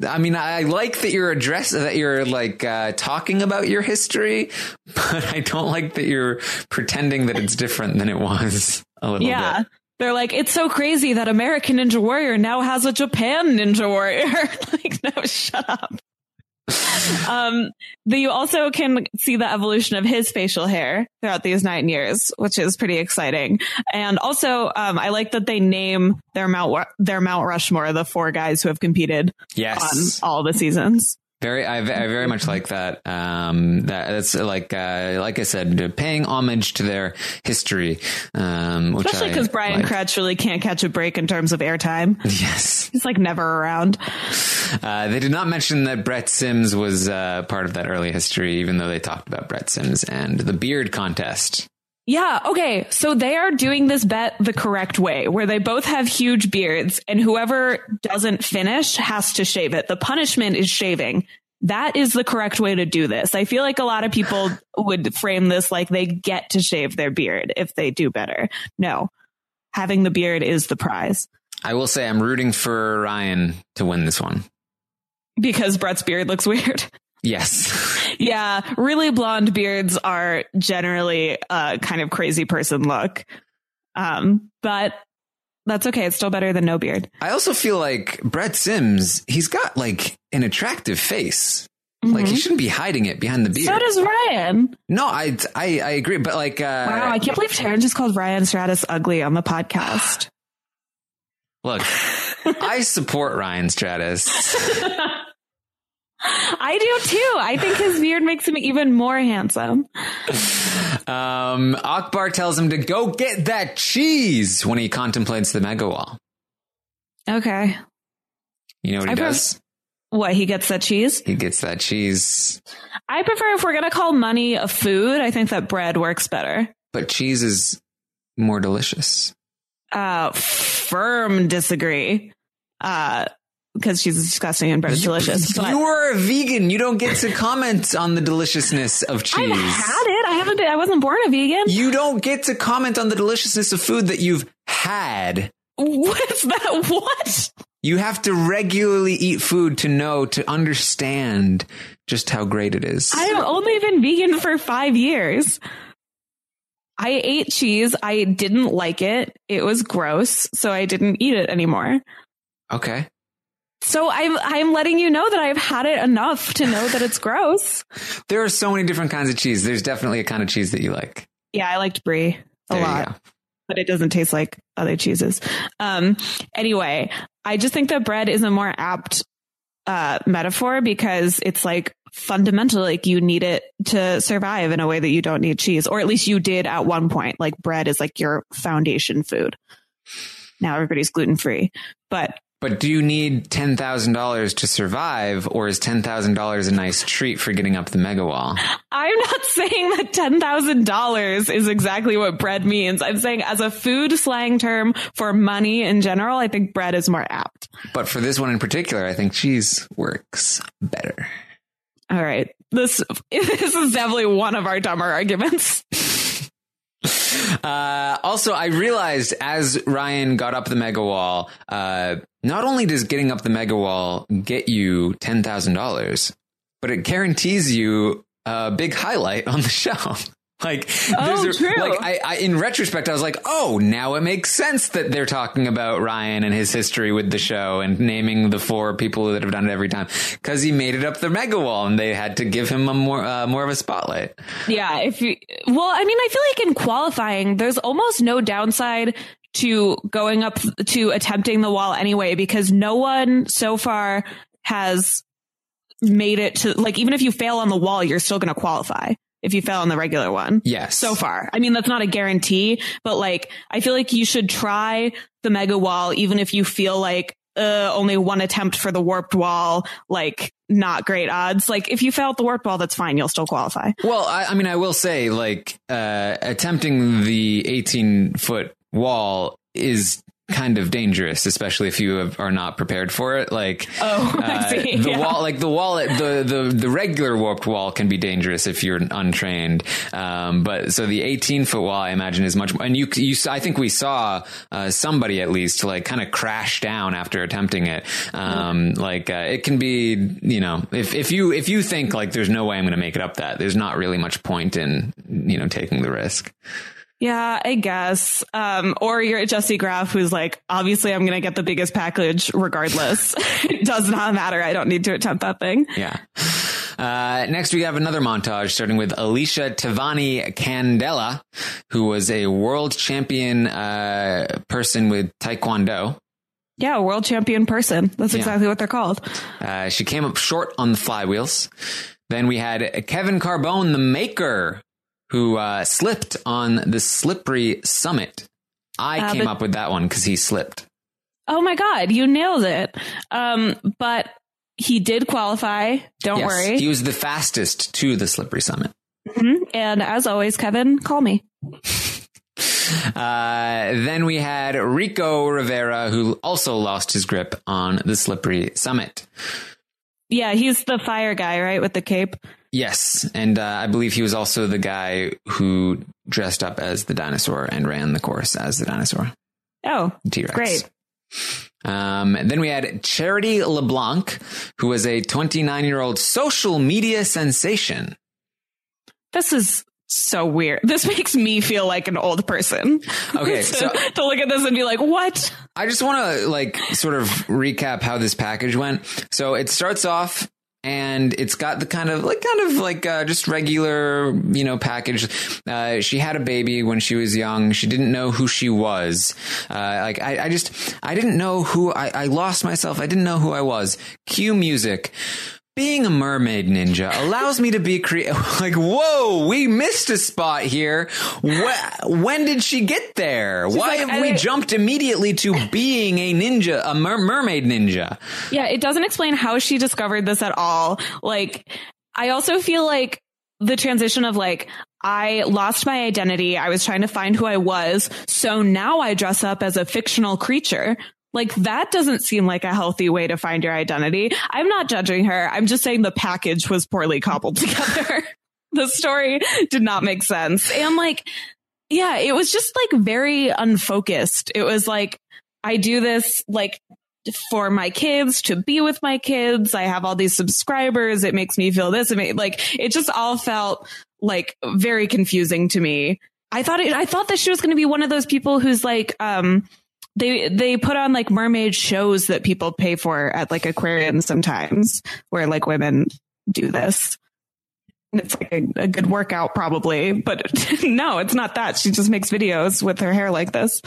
I mean, I like that you're address that you're like uh, talking about your history, but I don't like that you're pretending that it's different than it was a little bit. Yeah. bit. They're like, it's so crazy that American Ninja Warrior now has a Japan Ninja Warrior. like, no, shut up. um, but you also can see the evolution of his facial hair throughout these nine years, which is pretty exciting. And also, um, I like that they name their Mount their Mount Rushmore the four guys who have competed Yes, on all the seasons. Very. I, I very much like that. Um, that that's like uh, like I said, paying homage to their history. Um, which Especially I because Brian like. Kretsch really can't catch a break in terms of airtime. Yes, He's like never around. uh, they did not mention that Brett Sims was uh, part of that early history, even though they talked about Brett Sims and the beard contest. Yeah. Okay. So they are doing this bet the correct way where they both have huge beards and whoever doesn't finish has to shave it. The punishment is shaving. That is the correct way to do this. I feel like a lot of people would frame this like they get to shave their beard if they do better. No, having the beard is the prize I will say I'm rooting for Ryan to win this one. because Brett's beard looks weird. Yes. yeah. Really blonde beards are generally a kind of crazy person look. Um, but that's okay. It's still better than no beard. I also feel like Brett Sims, he's got like an attractive face. Like he Mhm. shouldn't be hiding it behind the beard. So does Ryan. no, I, I I agree, but like uh Wow, I can't believe Taryn just called Ryan Stratis ugly on the podcast. look, I support Ryan Stratis. I do too. I think his beard makes him even more handsome. Um Akbar tells him to go get that cheese when he contemplates the mega wall. Okay. You know what he I pref- does? What, he gets that cheese? He gets that cheese, I prefer if we're going to call money a food, I think that bread works better. but cheese is more delicious. Uh, firm disagree. Uh, because she's disgusting and bread is delicious. But You are a vegan. You don't get to comment on the deliciousness of cheese. I've had it. I haven't been, I wasn't born a vegan. You don't get to comment on the deliciousness of food that you've had. What's that? What? You have to regularly eat food to know, to understand just how great it is. I've only been vegan for five years. I ate cheese. I didn't like it. It was gross, so I didn't eat it anymore. okay. So I'm I'm letting you know that I've had it enough to know that it's gross. There are so many different kinds of cheese. There's definitely a kind of cheese that you like. Yeah, I liked brie a There lot, but it doesn't taste like other cheeses. Um, anyway, I just think that bread is a more apt uh, metaphor because it's like fundamental, like you need it to survive in a way that you don't need cheese, or at least you did at one point. Like bread is like your foundation food. Now everybody's gluten free, but But do you need $10,000 to survive, or is $10,000 a nice treat for getting up the mega wall? I'm not saying that $10,000 is exactly what bread means. I'm saying as a food slang term for money in general, I think bread is more apt. But for this one in particular, I think cheese works better. All right. This this is definitely one of our dumber arguments. Uh, also, I realized as Ryan got up the mega wall, uh, not only does getting up the mega wall get you ten thousand dollars, but it guarantees you a big highlight on the show. Like, Oh, true. like I, I, in retrospect, I was like, oh, now it makes sense that they're talking about Ryan and his history with the show and naming the four people that have done it every time because he made it up the mega wall and they had to give him a more, uh, more of a spotlight. Yeah, if you well, I mean, I feel like in qualifying, there's almost no downside to going up to attempting the wall anyway because no one so far has made it to like even if you fail on the wall, you're still going to qualify if you fail on the regular one. Yes. So far. I mean, that's not a guarantee, but like I feel like you should try the mega wall even if you feel like uh, only one attempt for the warped wall, like not great odds. Like if you fail at the warped wall, that's fine. You'll still qualify. Well, I, I mean, I will say, like, uh, attempting the 18 foot wall is kind of dangerous, especially if you have, are not prepared for it. Like, Oh, uh, see. the Yeah. wall, like the wall, the, the, the regular warped wall can be dangerous if you're untrained. Um, but so the 18 foot wall, I imagine is much more, and you, you, I think we saw, uh, somebody at least like kind of crash down after attempting it. Um, like, uh, it can be, you know, if, if you, if you think like there's no way I'm going to make it up that, there's not really much point in, you know, taking the risk. Yeah, I guess. Um, or you're at Jessie Graff, who's like, obviously, I'm going to get the biggest package regardless. it does not matter. I don't need to attempt that thing. Yeah. Uh, next, we have another montage starting with Alicia Tavani Candela, who was a world champion uh, person with Taekwondo. Yeah, world champion person. That's Yeah. exactly what they're called. Uh, she came up short on the flywheels. Then we had Kevin Carbone, the maker, who uh, slipped on the slippery summit. I Uh, came but- up with that one because he slipped. Oh my God, you nailed it. Um, but he did qualify. Don't Yes, worry. He was the fastest to the slippery summit. Mhm. And as always, Kevin, call me. Uh, then we had Rico Rivera, who also lost his grip on the slippery summit. Yeah, he's the fire guy, right? With the cape. Yes, and uh, I believe he was also the guy who dressed up as the dinosaur and ran the course as the dinosaur, Oh, T Rex. Great. Um, then we had Charity LeBlanc, who was a 29 year old social media sensation. this is so weird. This makes me feel like an old person. Okay, to, so- to look at this and be like, what? I just want to like sort of recap how this package went. So it starts off and it's got the kind of like kind of like uh, just regular you know package. Uh, she had a baby when she was young. She didn't know who she was. Uh, like I, I just I didn't know who I, I lost myself. I didn't know who I was. Cue music. Being a mermaid ninja allows me to be cre- like, whoa, we missed a spot here. Wh- when did she get there? Why like, have we jumped immediately to being a ninja, a mer- mermaid ninja? Yeah, it doesn't explain how she discovered this at all. Like, I also feel like the transition of like, I lost my identity. I was trying to find who I was. So now I dress up as a fictional creature. Like that doesn't seem like a healthy way to find your identity. I'm not judging her. I'm just saying the package was poorly cobbled together. the story did not make sense. And like, yeah, it was just like very unfocused. It was like, I do this like for my kids to be with my kids. I have all these subscribers. It makes me feel this. It made, like it just all felt like very confusing to me. I thought it, I thought that she was going to be one of those people who's like, um, they they put on like mermaid shows that people pay for at like aquariums sometimes, where like women do this. It's like a, a good workout, probably, but no, it's not that. She just makes videos with her hair like this.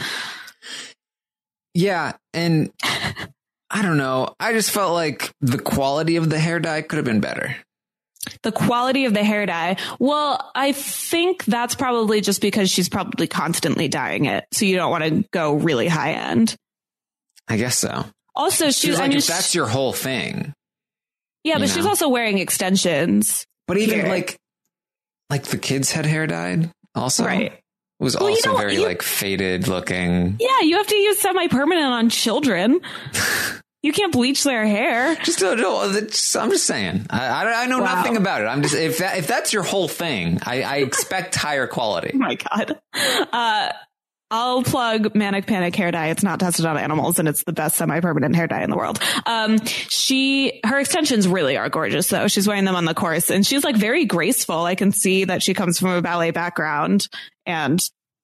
Yeah, and I don't know. I just felt like the quality of the hair dye could have been better. The quality of the hair dye. Well, I think that's probably just because she's probably constantly dyeing it. So you don't want to go really high end. I guess so. Also, she's, She's I like, mean, if that's your whole thing, yeah, but you she's also wearing extensions. but even Here. like, like the kids had hair dyed also. Right. It was Well, also very you- like faded looking. Yeah, you have to use semi permanent on children. You can't bleach their hair. Just, no, it's- I'm just saying. I, I, I know Wow. nothing about it. I'm just if that, if that's your whole thing, I, I expect higher quality. Oh my god. Uh, I'll plug Manic Panic hair dye. It's not tested on animals and it's the best semi-permanent hair dye in the world. Um, she, her extensions really are gorgeous though. She's wearing them on the course and she's like very graceful. I can see that she comes from a ballet background and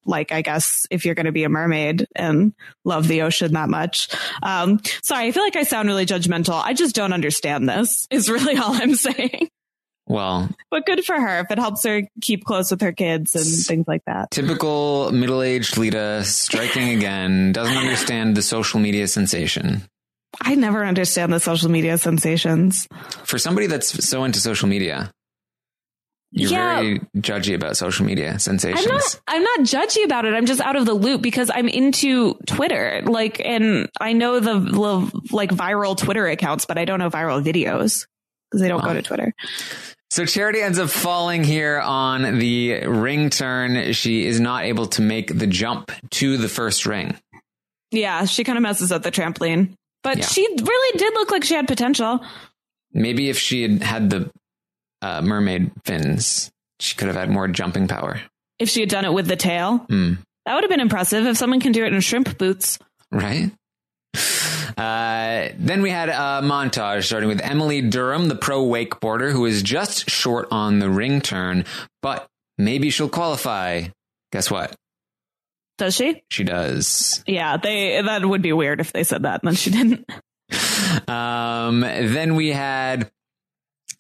like, I guess if you're going to be a mermaid and love the ocean that much. Um, sorry, I feel like I sound really judgmental. I just don't understand this is really all I'm saying. Well, But good for her if it helps her keep close with her kids and things like that. typical middle-aged Lita striking again. Doesn't understand the social media sensation. I never understand the social media sensations. For somebody that's so into social media, you're Yeah. very judgy about social media I'm sensations. not I'm not judgy about it. I'm just out of the loop because I'm into Twitter. Like and I know the, the like viral Twitter accounts, but I don't know viral videos because they don't Wow. go to Twitter. So Charity ends up falling here on the ring turn. She is not able to make the jump to the first ring. Yeah, she kind of messes up the trampoline. But Yeah. she really did look like she had potential. Maybe if she had had the uh, mermaid fins, she could have had more jumping power. If she had done it with the tail, Hmm. that would have been impressive. If someone can do it in shrimp boots. right? Uh, then we had a montage starting with Emily Durham, the pro wakeboarder, who is just short on the ring turn, but maybe she'll qualify. Guess what? Does she? She does. Yeah, they that would be weird if they said that and then she didn't. Um, then we had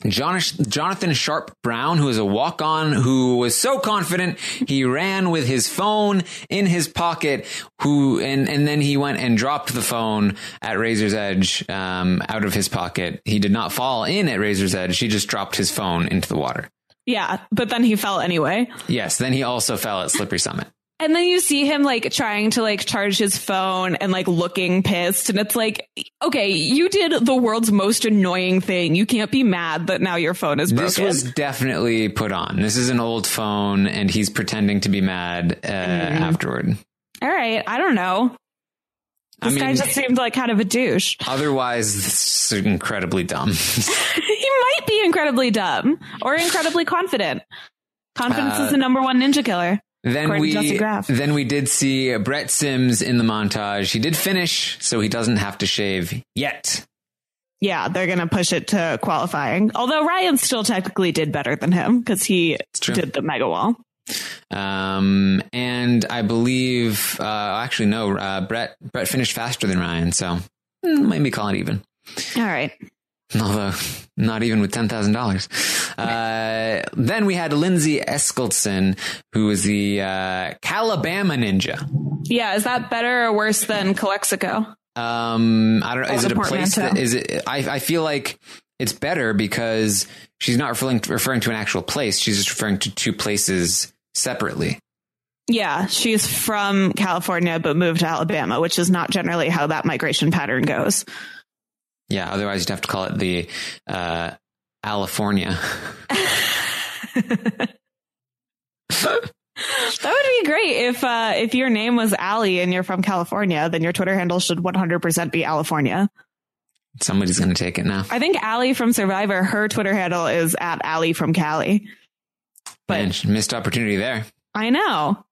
Jonathan, Jonathan Sharp Brown, who is a walk on, who was so confident he ran with his phone in his pocket, who, and, and then he went and dropped the phone at Razor's Edge, um, out of his pocket. He did not fall in at Razor's Edge. He just dropped his phone into the water. Yeah, but then he fell anyway. Yes. Then he also fell at Slippery Summit. And then you see him like trying to like charge his phone and like looking pissed. And it's like, okay, you did the world's most annoying thing. You can't be mad that now your phone is broken. This was definitely put on. This is an old phone and he's pretending to be mad, uh, afterward. All right. I don't know. I This guy just seemed like kind of a douche. Otherwise, this is incredibly dumb. he might be incredibly dumb or incredibly confident. Confidence Uh, is the number one ninja killer. Then we then we did see Brett Sims in the montage. He did finish, so he doesn't have to shave yet. Yeah, they're going to push it to qualifying. Although Ryan still technically did better than him because he did the mega wall. Um, and I believe, uh, actually, no, uh, Brett Brett finished faster than Ryan, so mm, maybe call it even. All right. Although not even with ten thousand dollars. Uh, then we had Lindsay Eskildsen, who is the uh, Calabama Ninja. Yeah, is that better or worse than Calexico? Um, I don't know. Is it a place? That, is it? I, I feel like it's better because she's not referring to, referring to an actual place. She's just referring to two places separately. Yeah, she's from California but moved to Alabama, which is not generally how that migration pattern goes. Yeah. Otherwise, you'd have to call it the uh, California. That would be great if uh, if your name was Allie and you're from California, then your Twitter handle should 100% be California. Somebody's going to take it now. I think Allie from Survivor, her Twitter handle is at Allie from Cali. But Man, missed opportunity there. I know.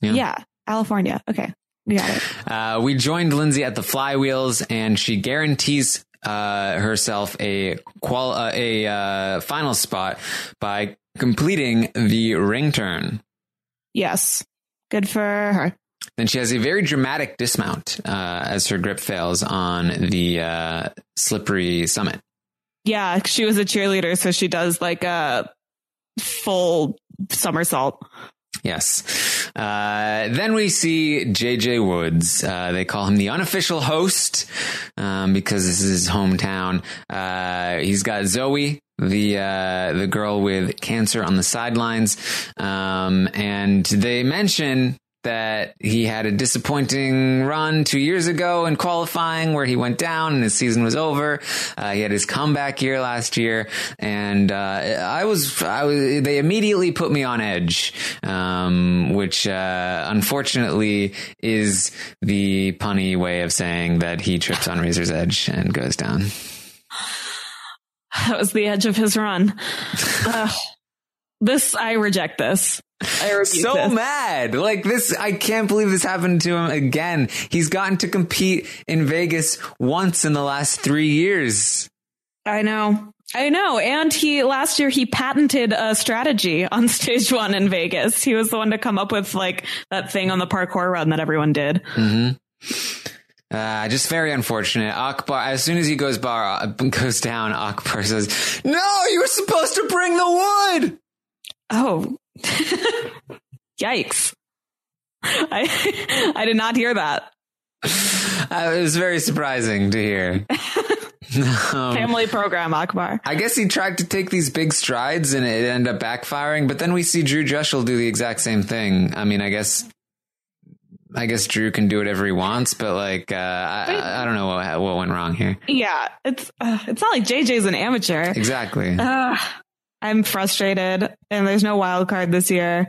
Yeah. Yeah. California. Okay. We got it. Uh, we joined Lindsay at the flywheels, and she guarantees uh, herself a qual uh, a uh, final spot by completing the ring turn. Yes. Good for her. Then she has a very dramatic dismount uh, as her grip fails on the uh, slippery summit. Yeah, she was a cheerleader, so she does like a full somersault. Yes. Uh, then we see JJ Woods. Uh, they call him the unofficial host um, because this is his hometown. Uh, he's got Zoe, the uh, the girl with cancer on the sidelines, um, and they mention that he had a disappointing run two years ago in qualifying where he went down and his season was over. Uh, he had his comeback year last year, and uh, I was, I was. They immediately put me on edge, um, which uh, unfortunately is the punny way of saying that he trips on Razor's Edge and goes down. That was the edge of his run. this, I reject this. I was so this. mad. Like this, I can't believe this happened to him again. He's gotten to compete in Vegas once in the last three years. I know. I know. And he last year he patented a strategy on stage one in Vegas. He was the one to come up with like that thing on the parkour run that everyone did. Mm-hmm. Uh, just very unfortunate. Akbar, as soon as he goes bar uh, goes down, Akbar says, "No, you were supposed to bring the wood." Oh, yikes! I I did not hear that. Uh, it was very surprising to hear. um, Family program, Akbar. I guess he tried to take these big strides and it ended up backfiring. But then we see Drew Drechsel do the exact same thing. I mean, I guess I guess Drew can do whatever he wants, but like, uh, I, I, don't know what, what went wrong here. Yeah, it's uh, it's not like JJ's an amateur. Exactly. Uh, I'm frustrated, and there's no wild card this year.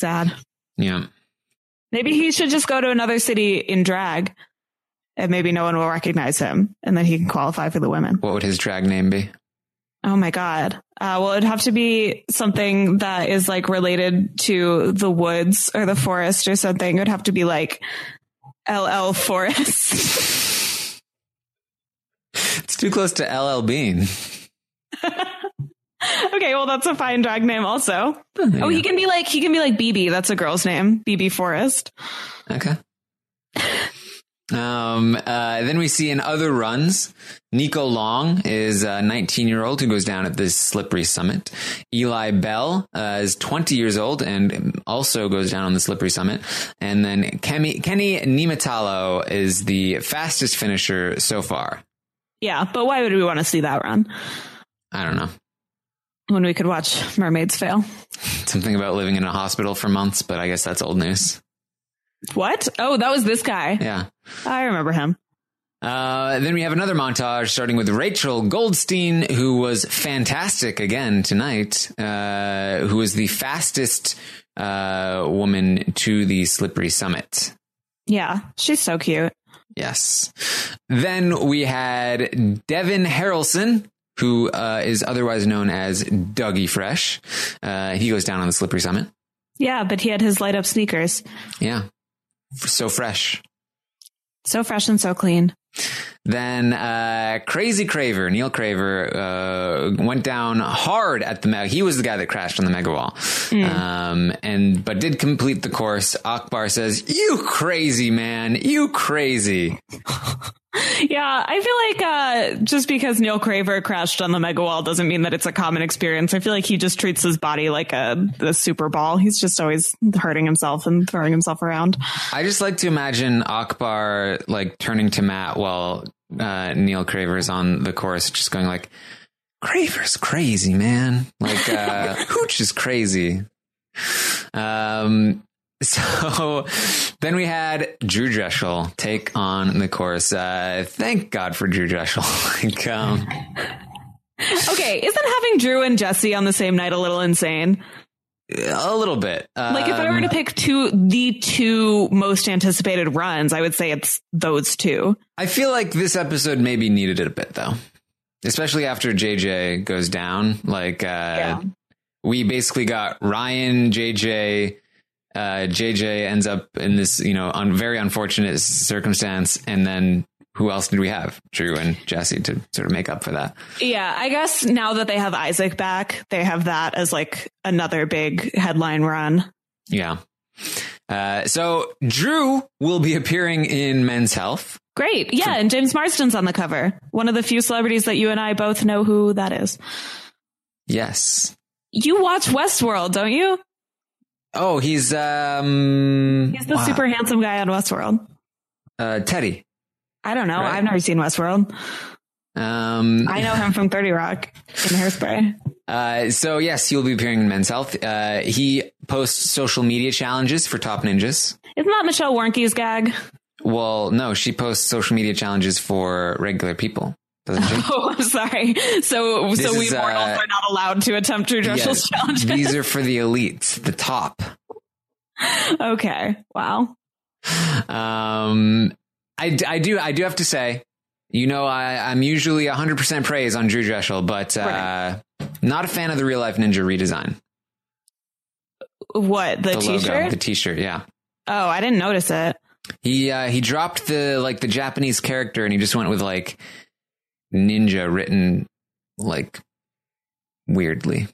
Sad. Yeah. Maybe he should just go to another city in drag, and maybe no one will recognize him, and then he can qualify for the women. What would his drag name be? Oh my god. Uh, well, it'd have to be something that is like related to the woods or the forest or something. It would have to be like LL Forest. it's too close to LL Bean. okay, well that's a fine drag name also. Yeah. Oh, he can be like he can be like BB. That's a girl's name. BB Forest. Okay. Um, uh, then we see in other runs, Nico Long is a 19 year old who goes down at this slippery summit. Eli Bell uh, is 20 years old and also goes down on the slippery summit. And then Kemi, Kenny Niemitalo is the fastest finisher so far. Yeah, but why would we want to see that run? I don't know. When we could watch mermaids fail. Something about living in a hospital for months, but I guess that's old news. What? Oh, that was this guy. Yeah. I remember him. Uh, then we have another montage starting with Rachel Goldstein, who was fantastic again tonight, uh, who was the fastest uh, woman to the slippery summit. Yeah, she's so cute. Yes. Then we had Devin Harrelson, who uh, is otherwise known as Dougie Fresh. Uh, he goes down on the slippery summit. Yeah, but he had his light up sneakers. Yeah. So fresh. So fresh and so clean. Then uh, Crazy Craver, Neil Craver, uh, went down hard at the Mega. He was the guy that crashed on the Mega Wall, mm. um, and but did complete the course. Akbar says, "You crazy man, you crazy." yeah, I feel like uh, just because Neil Craver crashed on the Mega Wall doesn't mean that it's a common experience. I feel like he just treats his body like a, a super ball. He's just always hurting himself and throwing himself around. I just like to imagine Akbar like turning to Matt while uh, Neil Craver's on the course, just going like, "Craver's crazy, man. Like uh, Hooch is crazy." Um, so then we had Drew Drechsel take on the course. Uh, thank God for Drew Drechsel. like, um, okay, isn't having Drew and Jessie on the same night a little insane? A little bit. Like if I were to um, pick two, the two most anticipated runs, I would say it's those two. I feel like this episode maybe needed it a bit though, especially after JJ goes down. Like, uh, yeah. we basically got Ryan, JJ, uh, JJ ends up in this, you know, un- very unfortunate circumstance, and then who else did we have? Drew and Jessie to sort of make up for that. Yeah, I guess now that they have Isaac back, they have that as like another big headline run. Yeah. Uh, so Drew will be appearing in Men's Health. Great. Yeah, and James Marsden's on the cover. One of the few celebrities that you and I both know who that is. Yes. You watch Westworld, don't you? Oh, he's um He's the wow. super handsome guy on Westworld. Uh Teddy. I don't know. Right? I've never seen Westworld. Um, I know him from 30 Rock in Hairspray. Uh, so yes, he'll be appearing in Men's Health. Uh, he posts social media challenges for top ninjas. Isn't that Michelle Warnky's gag? Well, no, she posts social media challenges for regular people. Oh, I'm sorry. So, This so we is, mortals uh, are not allowed to attempt Drew Drechsel's challenges. These are for the elites, the top. okay. Wow. Um, I, I do I do have to say, you know, I, I'm usually 100% praise on Drew Drechsel, but uh, not a fan of the real life ninja redesign. What the, The t-shirt? logo, the T-shirt, yeah. oh, I didn't notice it. He uh, he dropped the like the Japanese character and he just went with like ninja written like weirdly.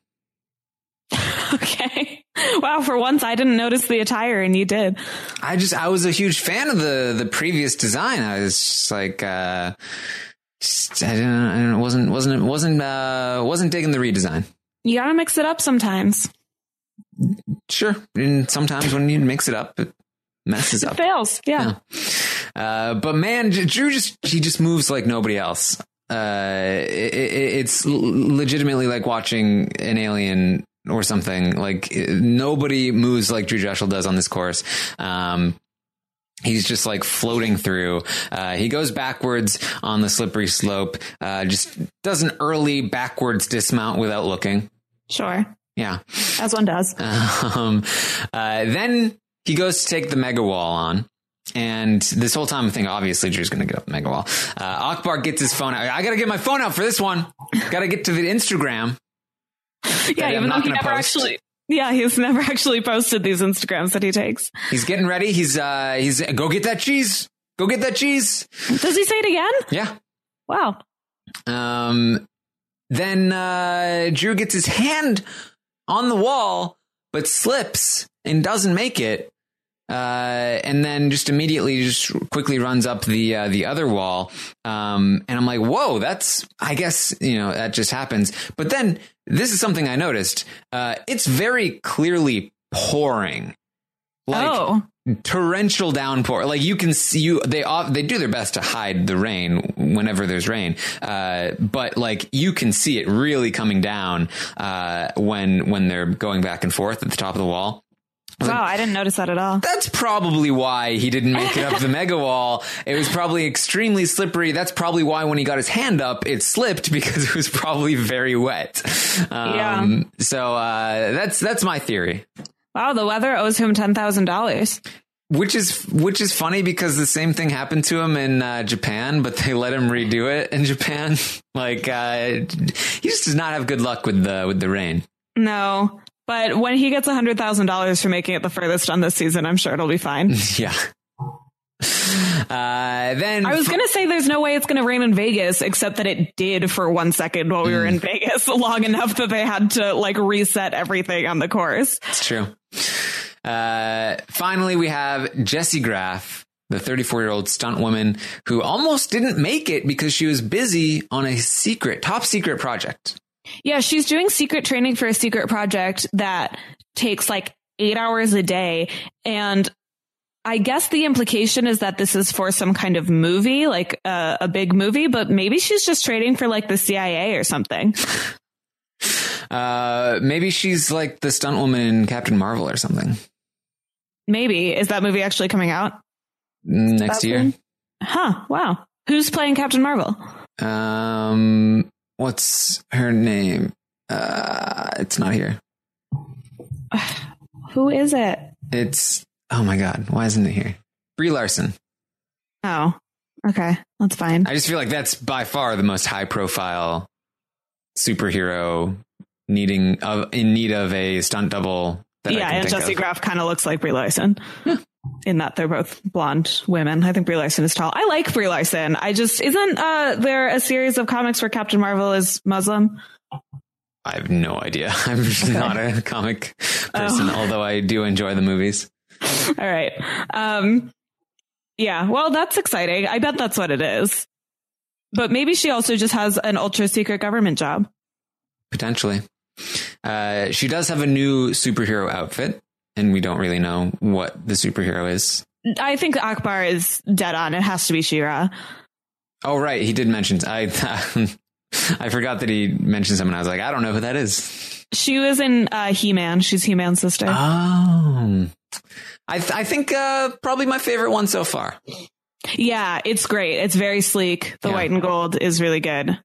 okay. Wow. For once, I didn't notice the attire, and you did. I just I was a huge fan of the the previous design. I was just like uh just, I didn't I don't know, wasn't wasn't wasn't uh wasn't digging the redesign. You gotta mix it up sometimes. Sure. And sometimes when you mix it up it messes It up. fails. Yeah. Uh but man, Drew just he just moves like nobody else. Uh it, it, it's legitimately like watching an alien or something. Like nobody moves like Drew Drechsel does on this course. Um He's just like floating through. Uh, he goes backwards on the slippery slope. Uh, just does an early backwards dismount without looking. Sure. Yeah. As one does. Um, uh, then he goes to take the mega wall on. And this whole time, I think obviously Drew's going to get up the mega wall. Uh, Akbar gets his phone out. I got to get my phone out for this one. Got to get to the Instagram. Yeah, even though he never post. actually. Yeah, he's never actually posted these Instagrams that he takes. He's getting ready. He's uh, he's go get that cheese. Go get that cheese. Does he say it again? Yeah. Wow. Um, then uh, Drew gets his hand on the wall, but slips and doesn't make it. Uh, and then just immediately just quickly runs up the uh, the other wall. Um, and I'm like, whoa, that's I guess you know that just happens. But then this is something I noticed. Uh, it's very clearly pouring. Like, oh, torrential downpour. Like you can see you they off, they do their best to hide the rain whenever there's rain. Uh, but like you can see it really coming down uh, when when they're going back and forth at the top of the wall. Wow! I didn't notice that at all. That's probably why he didn't make it up the mega wall. It was probably extremely slippery. That's probably why when he got his hand up, it slipped because it was probably very wet. Um, Yeah. So uh, that's that's my theory. Wow, the weather owes him ten thousand dollars. Which is which is funny because the same thing happened to him in uh, Japan, but they let him redo it in Japan. like uh, he just does not have good luck with the with the rain. No, but when he gets hundred thousand dollars for making it the furthest on this season, I'm sure it'll be fine. yeah. Uh, then I was gonna say there's no way it's gonna rain in Vegas, except that it did for one second while we were in Vegas, long enough that they had to like reset everything on the course. It's true. Uh, finally, we have Jessie Graff, the 34 year old stunt woman who almost didn't make it because she was busy on a secret, top secret project. Yeah, she's doing secret training for a secret project that takes like eight hours a day. And I guess the implication is that this is for some kind of movie, like uh, a big movie, but maybe she's just training for like the CIA or something. Uh, maybe she's like the stunt woman in Captain Marvel or something Maybe. Is that movie actually coming out? next year. soon? Huh. Wow. Who's playing Captain Marvel? Um, what's her name? Uh, it's not here. Who is it? It's oh my god, why isn't it here? Brie Larson. Oh, okay. That's fine. I just feel like that's by far the most high profile superhero needing of in need of a stunt double. That I yeah, can and Jessie. Graff kind of looks like Brie Larson. In that they're both blonde women. I think Brie Larson is tall. I like Brie Larson. I just isn't uh there a series of comics where Captain Marvel is Muslim? I have no idea. I'm just not a comic person, Oh. although I do enjoy the movies. All right. Um yeah, well that's exciting. I bet that's what it is. But maybe she also just has an ultra secret government job. Potentially. Uh, she does have a new superhero outfit, and we don't really know what the superhero is. I think Akbar is dead on. It has to be She-Ra. Oh, right. He did mention. I I forgot that he mentioned someone. I was like, I don't know who that is. She was in uh, He Man. She's He Man's sister. Oh, I th- I think uh, probably my favorite one so far. yeah, it's great. It's very sleek. The Yeah. white and gold is really good.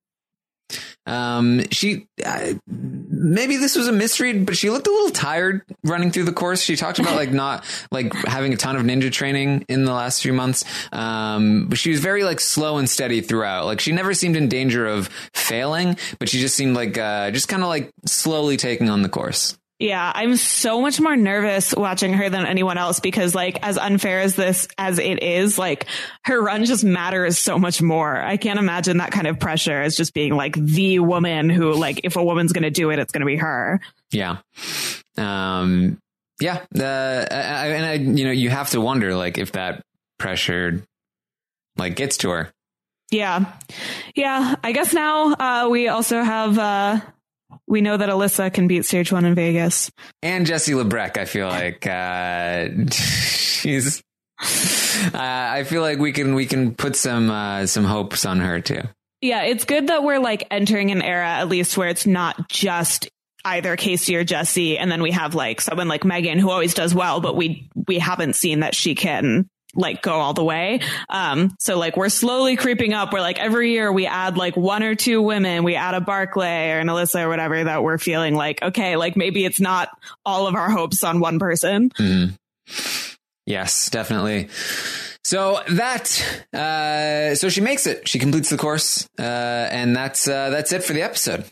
Um, she uh, maybe this was a misread, but she looked a little tired running through the course. She talked about like not like having a ton of ninja training in the last few months. Um, but she was very like slow and steady throughout. Like she never seemed in danger of failing, but she just seemed like uh, just kind of like slowly taking on the course. Yeah, I'm so much more nervous watching her than anyone else because like as unfair as this as it is, like her run just matters so much more. I can't imagine that kind of pressure as just being like the woman who like if a woman's going to do it, it's going to be her. Yeah. Um, yeah. Uh, I, and I, you know, you have to wonder like if that pressure like gets to her. Yeah. Yeah, I guess now uh we also have uh we know that Alyssa can beat stage 1 in Vegas. and Jesse Labreck. I feel like uh, she's. Uh, I feel like we can we can put some uh, some hopes on her too. Yeah, it's good that we're like entering an era at least where it's not just either Casey or Jessie, and then we have like someone like Megan who always does well, but we we haven't seen that she can like go all the way. Um, so like we're slowly creeping up. We're like every year we add like one or two women, we add a Barclay or an Alyssa or whatever that we're feeling like, okay, like maybe it's not all of our hopes on one person. Mm-hmm. Yes, definitely. So that uh, so she makes it. She completes the course, uh, and that's uh, that's it for the episode.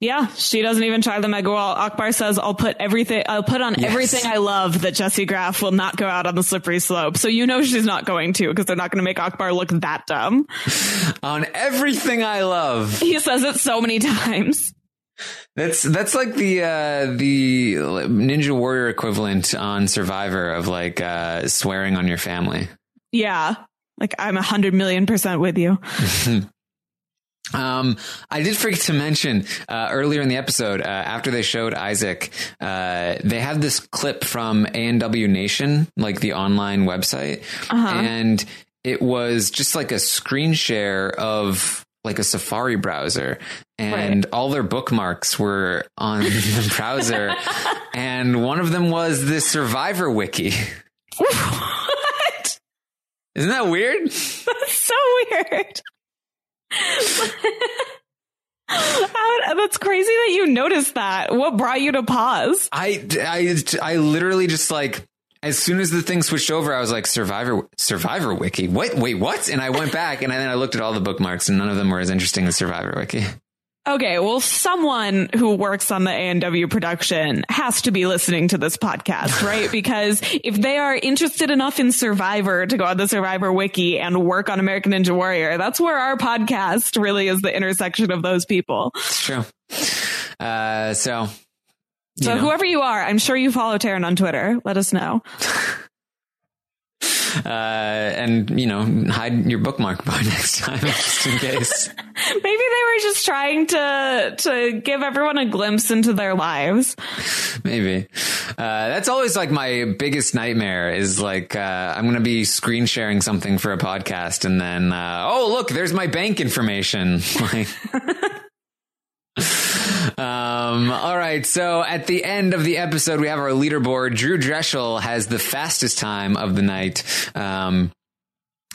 Yeah, she doesn't even try the mega wall. Akbar says, "I'll put everything. I'll put on Yes. everything I love that Jessie Graff will not go out on the slippery slope." So you know she's not going to because they're not going to make Akbar look that dumb. On everything I love. He says it so many times. That's that's like the uh, the Ninja Warrior equivalent on Survivor of like uh, swearing on your family. Yeah, like I'm a hundred million percent with you. Um, I did forget to mention uh, earlier in the episode uh, after they showed Isaac, uh, they had this clip from ANW Nation, like the online website, Uh-huh. and it was just like a screen share of like a Safari browser, and all their bookmarks were on the browser, and one of them was the Survivor wiki. what? Isn't that weird? That's so weird. That's crazy that you noticed that. What brought you to pause? I, I, I literally just like as soon as the thing switched over, I was like Survivor Survivor Wiki. What? Wait, what? And I went back and then I looked at all the bookmarks, and none of them were as interesting as Survivor Wiki. Okay, well, someone who works on the ANW production has to be listening to this podcast, right? because if they are interested enough in Survivor to go on the Survivor wiki and work on American Ninja Warrior, that's where our podcast really is the intersection of those people. It's true. Uh, so. So know, whoever you are, I'm sure you follow Taryn on Twitter. Let us know. uh, and you know, hide your bookmark by next time, just in case. Maybe they were just trying to to give everyone a glimpse into their lives. Maybe. Uh, that's always like my biggest nightmare is like, uh, I'm going to be screen sharing something for a podcast and then, uh, oh, look, there's my bank information. Like, um, all right. So at the end of the episode, we have our leaderboard. Drew Drechsel has the fastest time of the night. Um,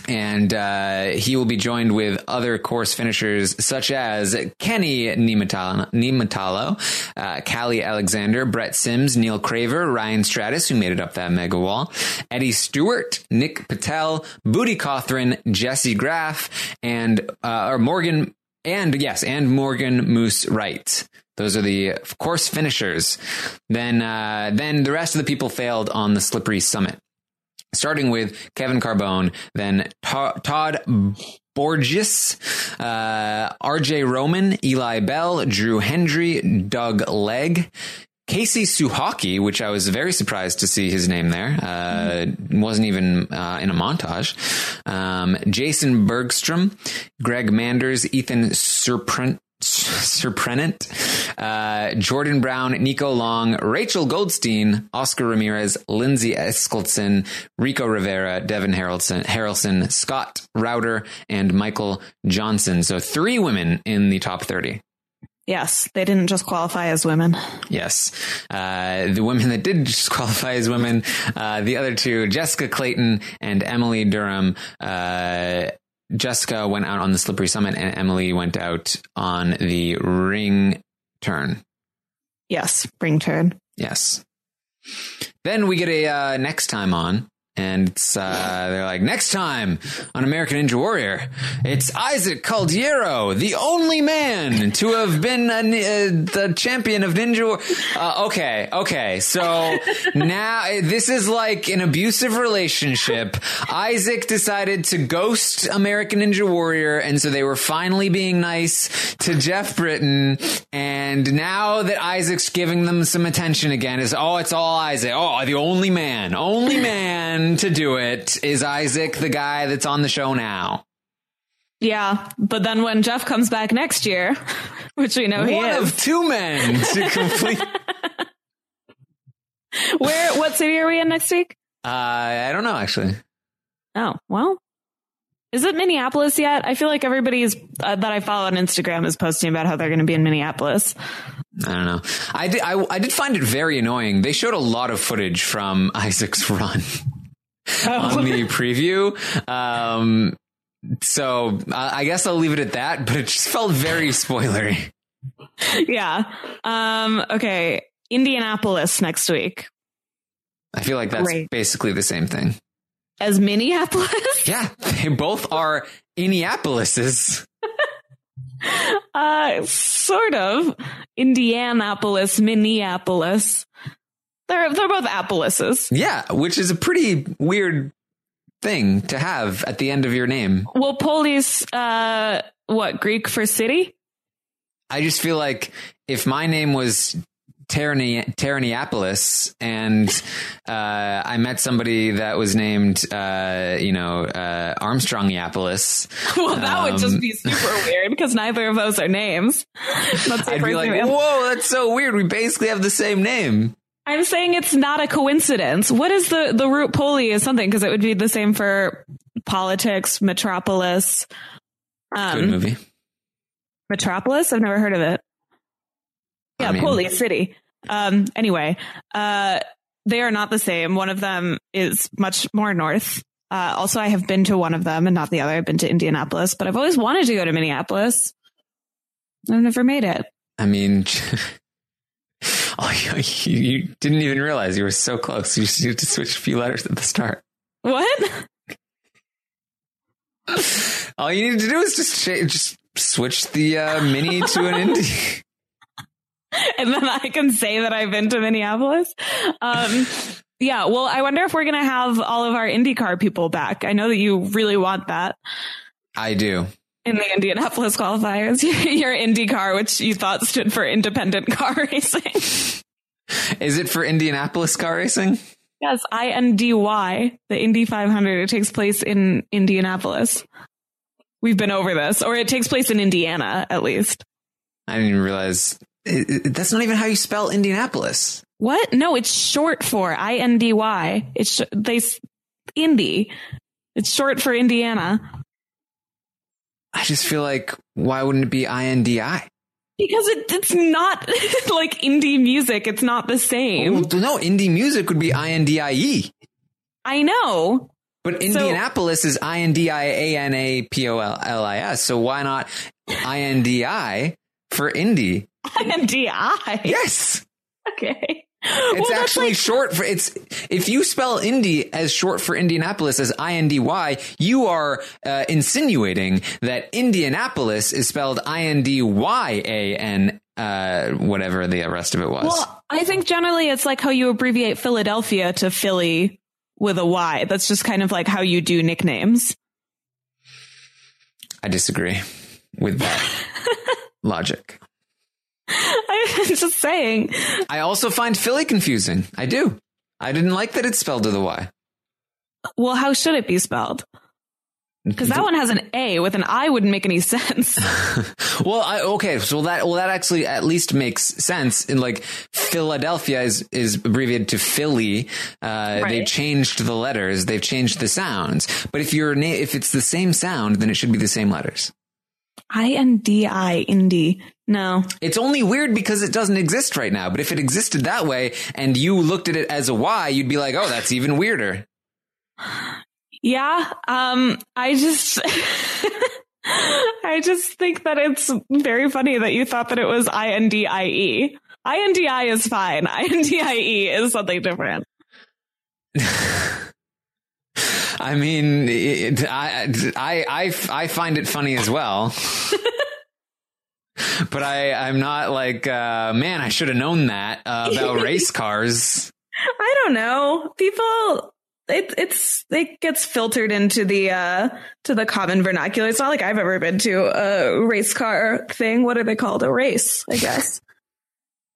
and uh, he will be joined with other course finishers such as Kenny Niemitalo uh, Callie Alexander, Brett Sims, Neil Craver, Ryan Stratis, who made it up that mega wall, Eddie Stewart, Nick Patel, Booty Cothran, Jessie Graff, and uh, or Morgan, and yes, and Morgan Moose Wright. Those are the course finishers. Then, uh, then the rest of the people failed on the slippery summit starting with Kevin Carbone, then To- Todd Borges, uh, RJ Roman, Eli Bell, Drew Hendry, Doug Legg, Casey Suhaki, which I was very surprised to see his name there. Uh, wasn't even uh, in a montage. Um, Jason Bergstrom, Greg Manders, Ethan Surprent. Surprenant, uh, Jordan Brown, Nico Long, Rachel Goldstein, Oscar Ramirez, Lindsay Eskildsen, Rico Rivera, Devin Harrelson, Harrelson, Scott Router, and Michael Johnson. So three women in the top 30. Yes, they didn't just qualify as women. Yes. Uh, the women that did just qualify as women, uh, the other two, Jessica Clayton and Emily Durham, uh, Jessica went out on the slippery summit and Emily went out on the ring turn. Yes, ring turn. Yes. Then we get a uh, next time on, and it's, uh, they're like, next time on American Ninja Warrior, it's Isaac Caldiero, the only man to have been a, uh, the champion of Ninja. War- uh, okay, okay. So now this is like an abusive relationship. Isaac decided to ghost American Ninja Warrior, and so they were finally being nice to Geoff Britten. And now that Isaac's giving them some attention again, is oh, it's all Isaac. Oh, the only man, only man to do it is Isaac, the guy that's on the show now. Yeah, but then when Geoff comes back next year, which we know he is, One of two men to complete. where what city are we in next week? uh, I don't know actually. Oh, well. Is it Minneapolis yet? I feel like everybody's uh, that I follow on Instagram is posting about how they're going to be in Minneapolis. I don't know. I did. I, I did find it very annoying. They showed a lot of footage from Isaac's run on the preview. Um, so I I guess I'll leave it at that. But it just felt very spoilery. yeah. Um, okay. Indianapolis next week I feel like that's Great. basically the same thing. as Minneapolis. Yeah, they both are Indianapolises. Uh, sort of. Indianapolis, Minneapolis. They're they're both Appleses. Yeah, which is a pretty weird thing to have at the end of your name. Well, Polis, uh, what Greek for city? I just feel like if my name was Tyranny, Tyranniapolis and uh, I met somebody that was named, uh, you know, uh, Armstrongiapolis, Well, that would just Um, be super weird because neither of those are names. That's I'd be like, whoa, that's so weird. We basically have the same name. I'm saying it's not a coincidence. What is the the root poli is something because it would be the same for politics, metropolis, Good um, movie. metropolis. I've never heard of it. Yeah, I mean- poli city. Um, anyway, uh, they are not the same. One of them is much more north. Uh, also, I have been to one of them and not the other. I've been to Indianapolis, but I've always wanted to go to Minneapolis. I've never made it. I mean, oh, you, you didn't even realize you were so close. You just needed to switch a few letters at the start. What? All you need to do is just cha- just switch the uh, mini to an indie. and then I can say that I've been to Minneapolis. Um, yeah, well, I wonder if we're going to have all of our IndyCar people back. I know that you really want that I do. In the Indianapolis qualifiers. Your IndyCar, which you thought stood for independent car racing. Is it for Indianapolis car racing? yes, I N D Y, the Indy 500. It takes place in Indianapolis. We've been over this, or it takes place in Indiana, at least. I didn't even realize it, it- that's not even how you spell Indianapolis. What? No, it's short for I N D Y. It's sh- they s- Indy. It's short for Indiana. I just feel like why wouldn't it be INDI? Because it, it's not like indie music. It's not the same. Well, no, indie music would be INDIE. I know. But Indianapolis is I N D I A N A P O L L I S. So why not I N D I for indie? INDI. Yes. Okay. It's Well, actually like- short for it's if you spell indie as short for Indianapolis as I N D Y, you are uh, insinuating that Indianapolis is spelled I N D Y A N uh whatever the rest of it was. Well, I think generally it's like how you abbreviate Philadelphia to Philly with a Y. That's just kind of like how you do nicknames. I disagree with that logic. I'm just saying. I also find Philly confusing. I do. I didn't like that it's spelled with a Y. Well, how should it be spelled? Because that one has an A with an I wouldn't make any sense. well, I, okay, so that well that actually at least makes sense. In like Philadelphia is is abbreviated to Philly. Uh, Right. They changed the letters. They've changed the sounds. But if you're na- if it's the same sound, then it should be the same letters. I N D I indie. No. It's only weird because it doesn't exist right now. But if it existed that way and you looked at it as a Y, you'd be like, oh, that's even weirder. Yeah. Um, I just, I just think that it's very funny that you thought that it was I N D I E. I N D I is fine. I N D I E is something different. I mean, it, I, I, I, I find it funny as well. but I, I'm not like, uh, man, I should have known that uh, about race cars. I don't know. People, it, it's, it gets filtered into the, uh, to the common vernacular. It's not like I've ever been to a race car thing. What are they called? A race, I guess.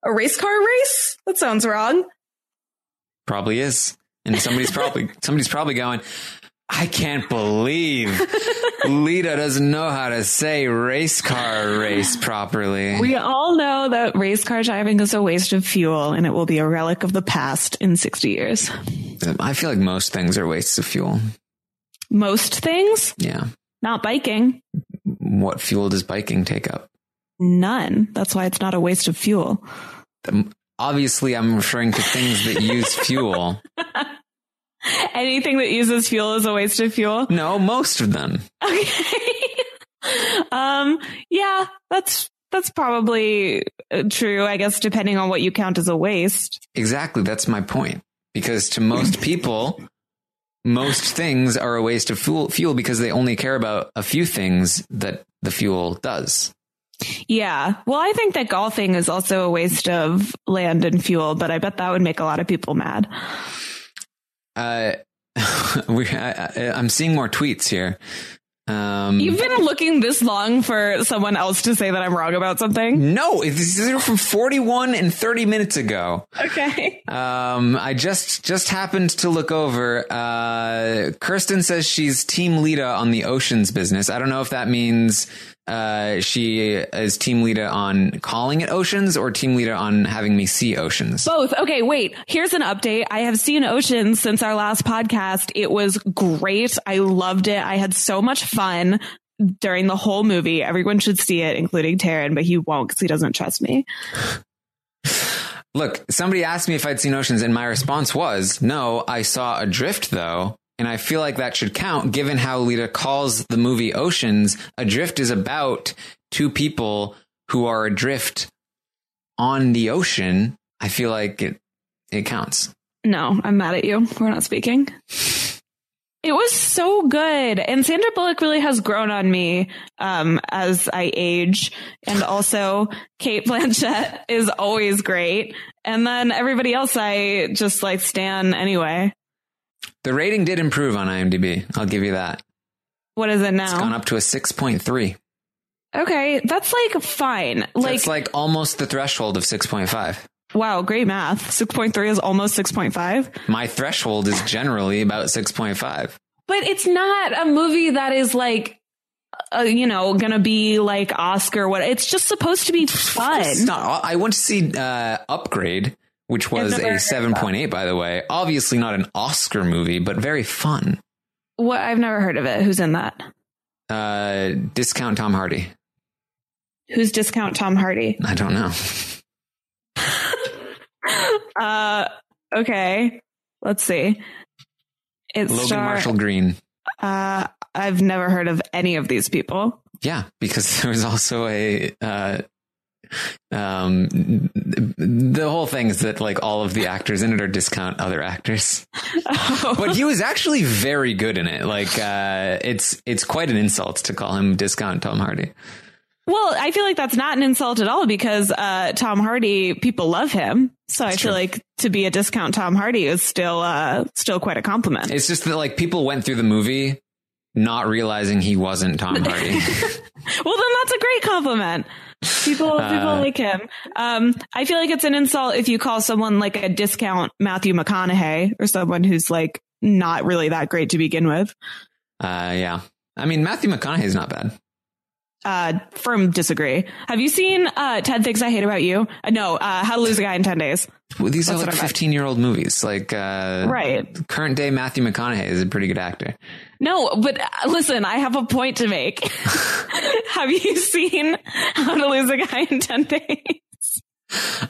a race car race? That sounds wrong. Probably is. And somebody's probably, somebody's probably going, I can't believe Lita doesn't know how to say race car race properly. We all know that race car driving is a waste of fuel and it will be a relic of the past in 60 years. I feel like most things are wastes of fuel. Most things, Yeah. not biking. What fuel does biking take up? None. That's why it's not a waste of fuel. Um, Obviously, I'm referring to things that use fuel. Anything that uses fuel is a waste of fuel. No, most of them. Okay. um, yeah, that's, that's probably uh, true, I guess, depending on what you count as a waste. Exactly. That's my point. Because to most people, most things are a waste of fuel, fuel because they only care about a few things that the fuel does. Yeah. Well, I think that golfing is also a waste of land and fuel, but I bet that would make a lot of people mad. Uh, we, I, I'm seeing more tweets here. Um, You've been looking this long for someone else to say that I'm wrong about something. no, these are from 41 and 30 minutes ago. Okay. Um, I just just happened to look over. Uh, Kirsten says she's team Lita on the oceans business. I don't know if that means uh, she is team leader on calling it oceans or team leader on having me see oceans. Both. Okay, wait. Here's an update. I have seen oceans since our last podcast. It was great. I loved it. I had so much fun during the whole movie. Everyone should see it, including Taryn, but he won't because he doesn't trust me. Look, somebody asked me if I'd seen oceans, and my response was no. I saw Adrift though. And I feel like that should count given how Lita calls the movie Oceans. Adrift is about two people who are adrift on the ocean. I feel like it, it counts. No, I'm mad at you. We're not speaking. It was so good. And Sandra Bullock really has grown on me um, as I age. And also, Cate Blanchett is always great. And then everybody else I just like stan anyway. The rating did improve on IMDb. I'll give you that. What is it now? it It's gone up to a 6.3. Okay, that's like fine. Like, That's like almost the threshold of 6.5. wow, great math. 6.3 is almost 6.5. My threshold is generally about 6.5. But it's not a movie that is like, uh, you know, gonna be like Oscar. What? It's just supposed to be fun. It's not. I want to see uh, Upgrade, which was a seven point eight, by the way. Obviously not an Oscar movie, but very fun. What? I've never heard of it. Who's in that? Uh, discount Tom Hardy. Who's discount Tom Hardy? I don't know. Uh, okay. Let's see. It's Logan star- Marshall Green. Uh, I've never heard of any of these people. Yeah, because there was also a. Uh, um, the whole thing is that like all of the actors in it are discount other actors. but he was actually very good in it. Like, uh, it's it's quite an insult to call him discount Tom Hardy. Well, I feel like that's not an insult at all because uh, Tom Hardy, people love him. So I feel true. like to be a discount Tom Hardy is still uh, still quite a compliment. It's just that like people went through the movie not realizing he wasn't Tom Hardy. well, then that's a great compliment. People people Uh, like him. Um, I feel like it's an insult if you call someone like a discount Matthew McConaughey or someone who's like not really that great to begin with. uh, yeah, I mean, Matthew McConaughey is not bad. Uh, firm disagree. Have you seen uh, 10 Things I Hate About You? Uh, no, uh, How to Lose a Guy in 10 Days. Well, these That's are like 15 year old movies. Like, uh, Right. current day Matthew McConaughey is a pretty good actor. No, but uh, listen, I have a point to make. have you seen How to Lose a Guy in 10 Days?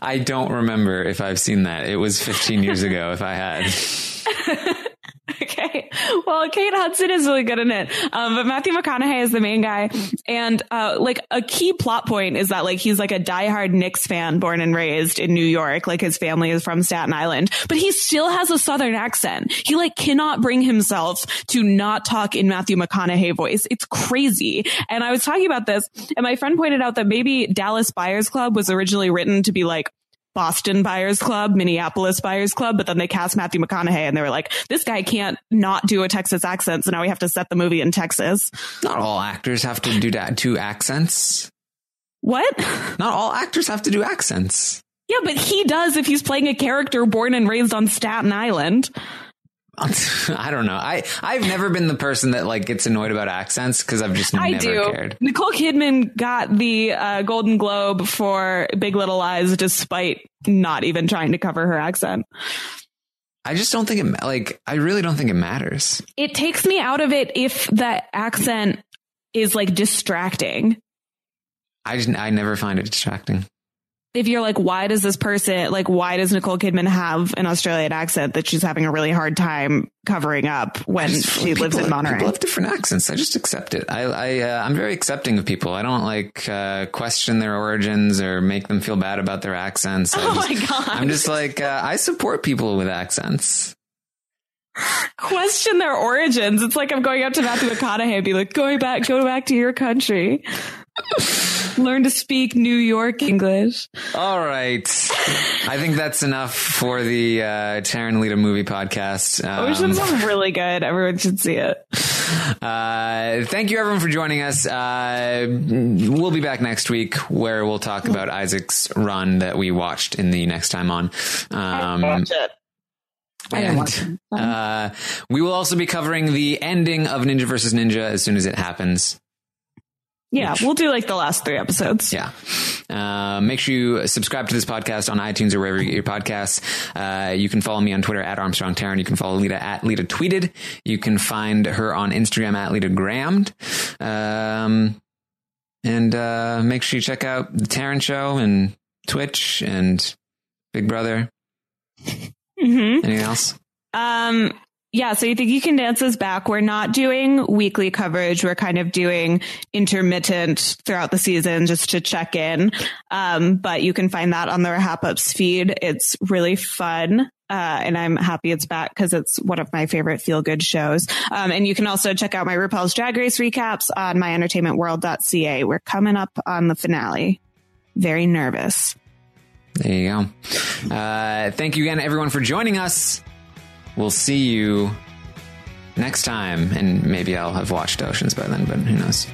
I don't remember if I've seen that. It was 15 years ago if I had. Okay. Well, Kate Hudson is really good in it. Um, but Matthew McConaughey is the main guy. And, uh, like a key plot point is that like he's like a diehard Knicks fan born and raised in New York. Like his family is from Staten Island, but he still has a Southern accent. He like cannot bring himself to not talk in Matthew McConaughey voice. It's crazy. And I was talking about this and my friend pointed out that maybe Dallas Buyers Club was originally written to be like, Boston Buyers Club, Minneapolis Buyers Club, but then they cast Matthew McConaughey and they were like, this guy can't not do a Texas accent. So now we have to set the movie in Texas. Not all actors have to do that, two accents. What? Not all actors have to do accents. Yeah, but he does if he's playing a character born and raised on Staten Island. I don't know. I I've never been the person that like gets annoyed about accents because I've just I never do. cared. Nicole Kidman got the uh, Golden Globe for Big Little Lies despite not even trying to cover her accent. I just don't think it like I really don't think it matters. It takes me out of it if the accent is like distracting. I just I never find it distracting. If you're like, why does this person, like, why does Nicole Kidman have an Australian accent that she's having a really hard time covering up when just- she lives in Monterey? People have different accents. I just accept it. I, I uh, I'm very accepting of people. I don't like uh, question their origins or make them feel bad about their accents. I Oh just- my God. I'm just like uh, I support people with accents. Question their origins. It's like I'm going up to Matthew McConaughey and be like, going back, go back to your country. Learn to speak New York English. All right, I think that's enough for the uh, Taryn Lita movie podcast. Ocean's Um, really good. Everyone should see it. Uh, thank you everyone for joining us. Uh, we'll be back next week where we'll talk about Isaac's run that we watched in the next time on. Um, Watch it. I didn't watch and, uh, we will also be covering the ending of Ninja versus Ninja as soon as it happens. Yeah, we'll do like the last three episodes. Yeah. Uh, make sure you subscribe to this podcast on iTunes or wherever you get your podcasts. Uh, you can follow me on Twitter at Armstrong Taryn. You can follow Lita at Lita Tweeted. You can find her on Instagram at Lita Grammed. Um, and uh, make sure you check out the Taryn Show and Twitch and Big Brother. hmm Anything else? Um, yeah, so you think you can dance us back? We're not doing weekly coverage. We're kind of doing intermittent throughout the season just to check in. Um, but you can find that on the Hap Ups feed. It's really fun. Uh, and I'm happy it's back because it's one of my favorite feel good shows. Um, and you can also check out my RuPaul's Drag Race recaps on myentertainmentworld.ca. We're coming up on the finale. Very nervous. There you go. Uh, thank you again, everyone, for joining us. We'll see you next time. And maybe I'll have watched Oceans by then, but who knows?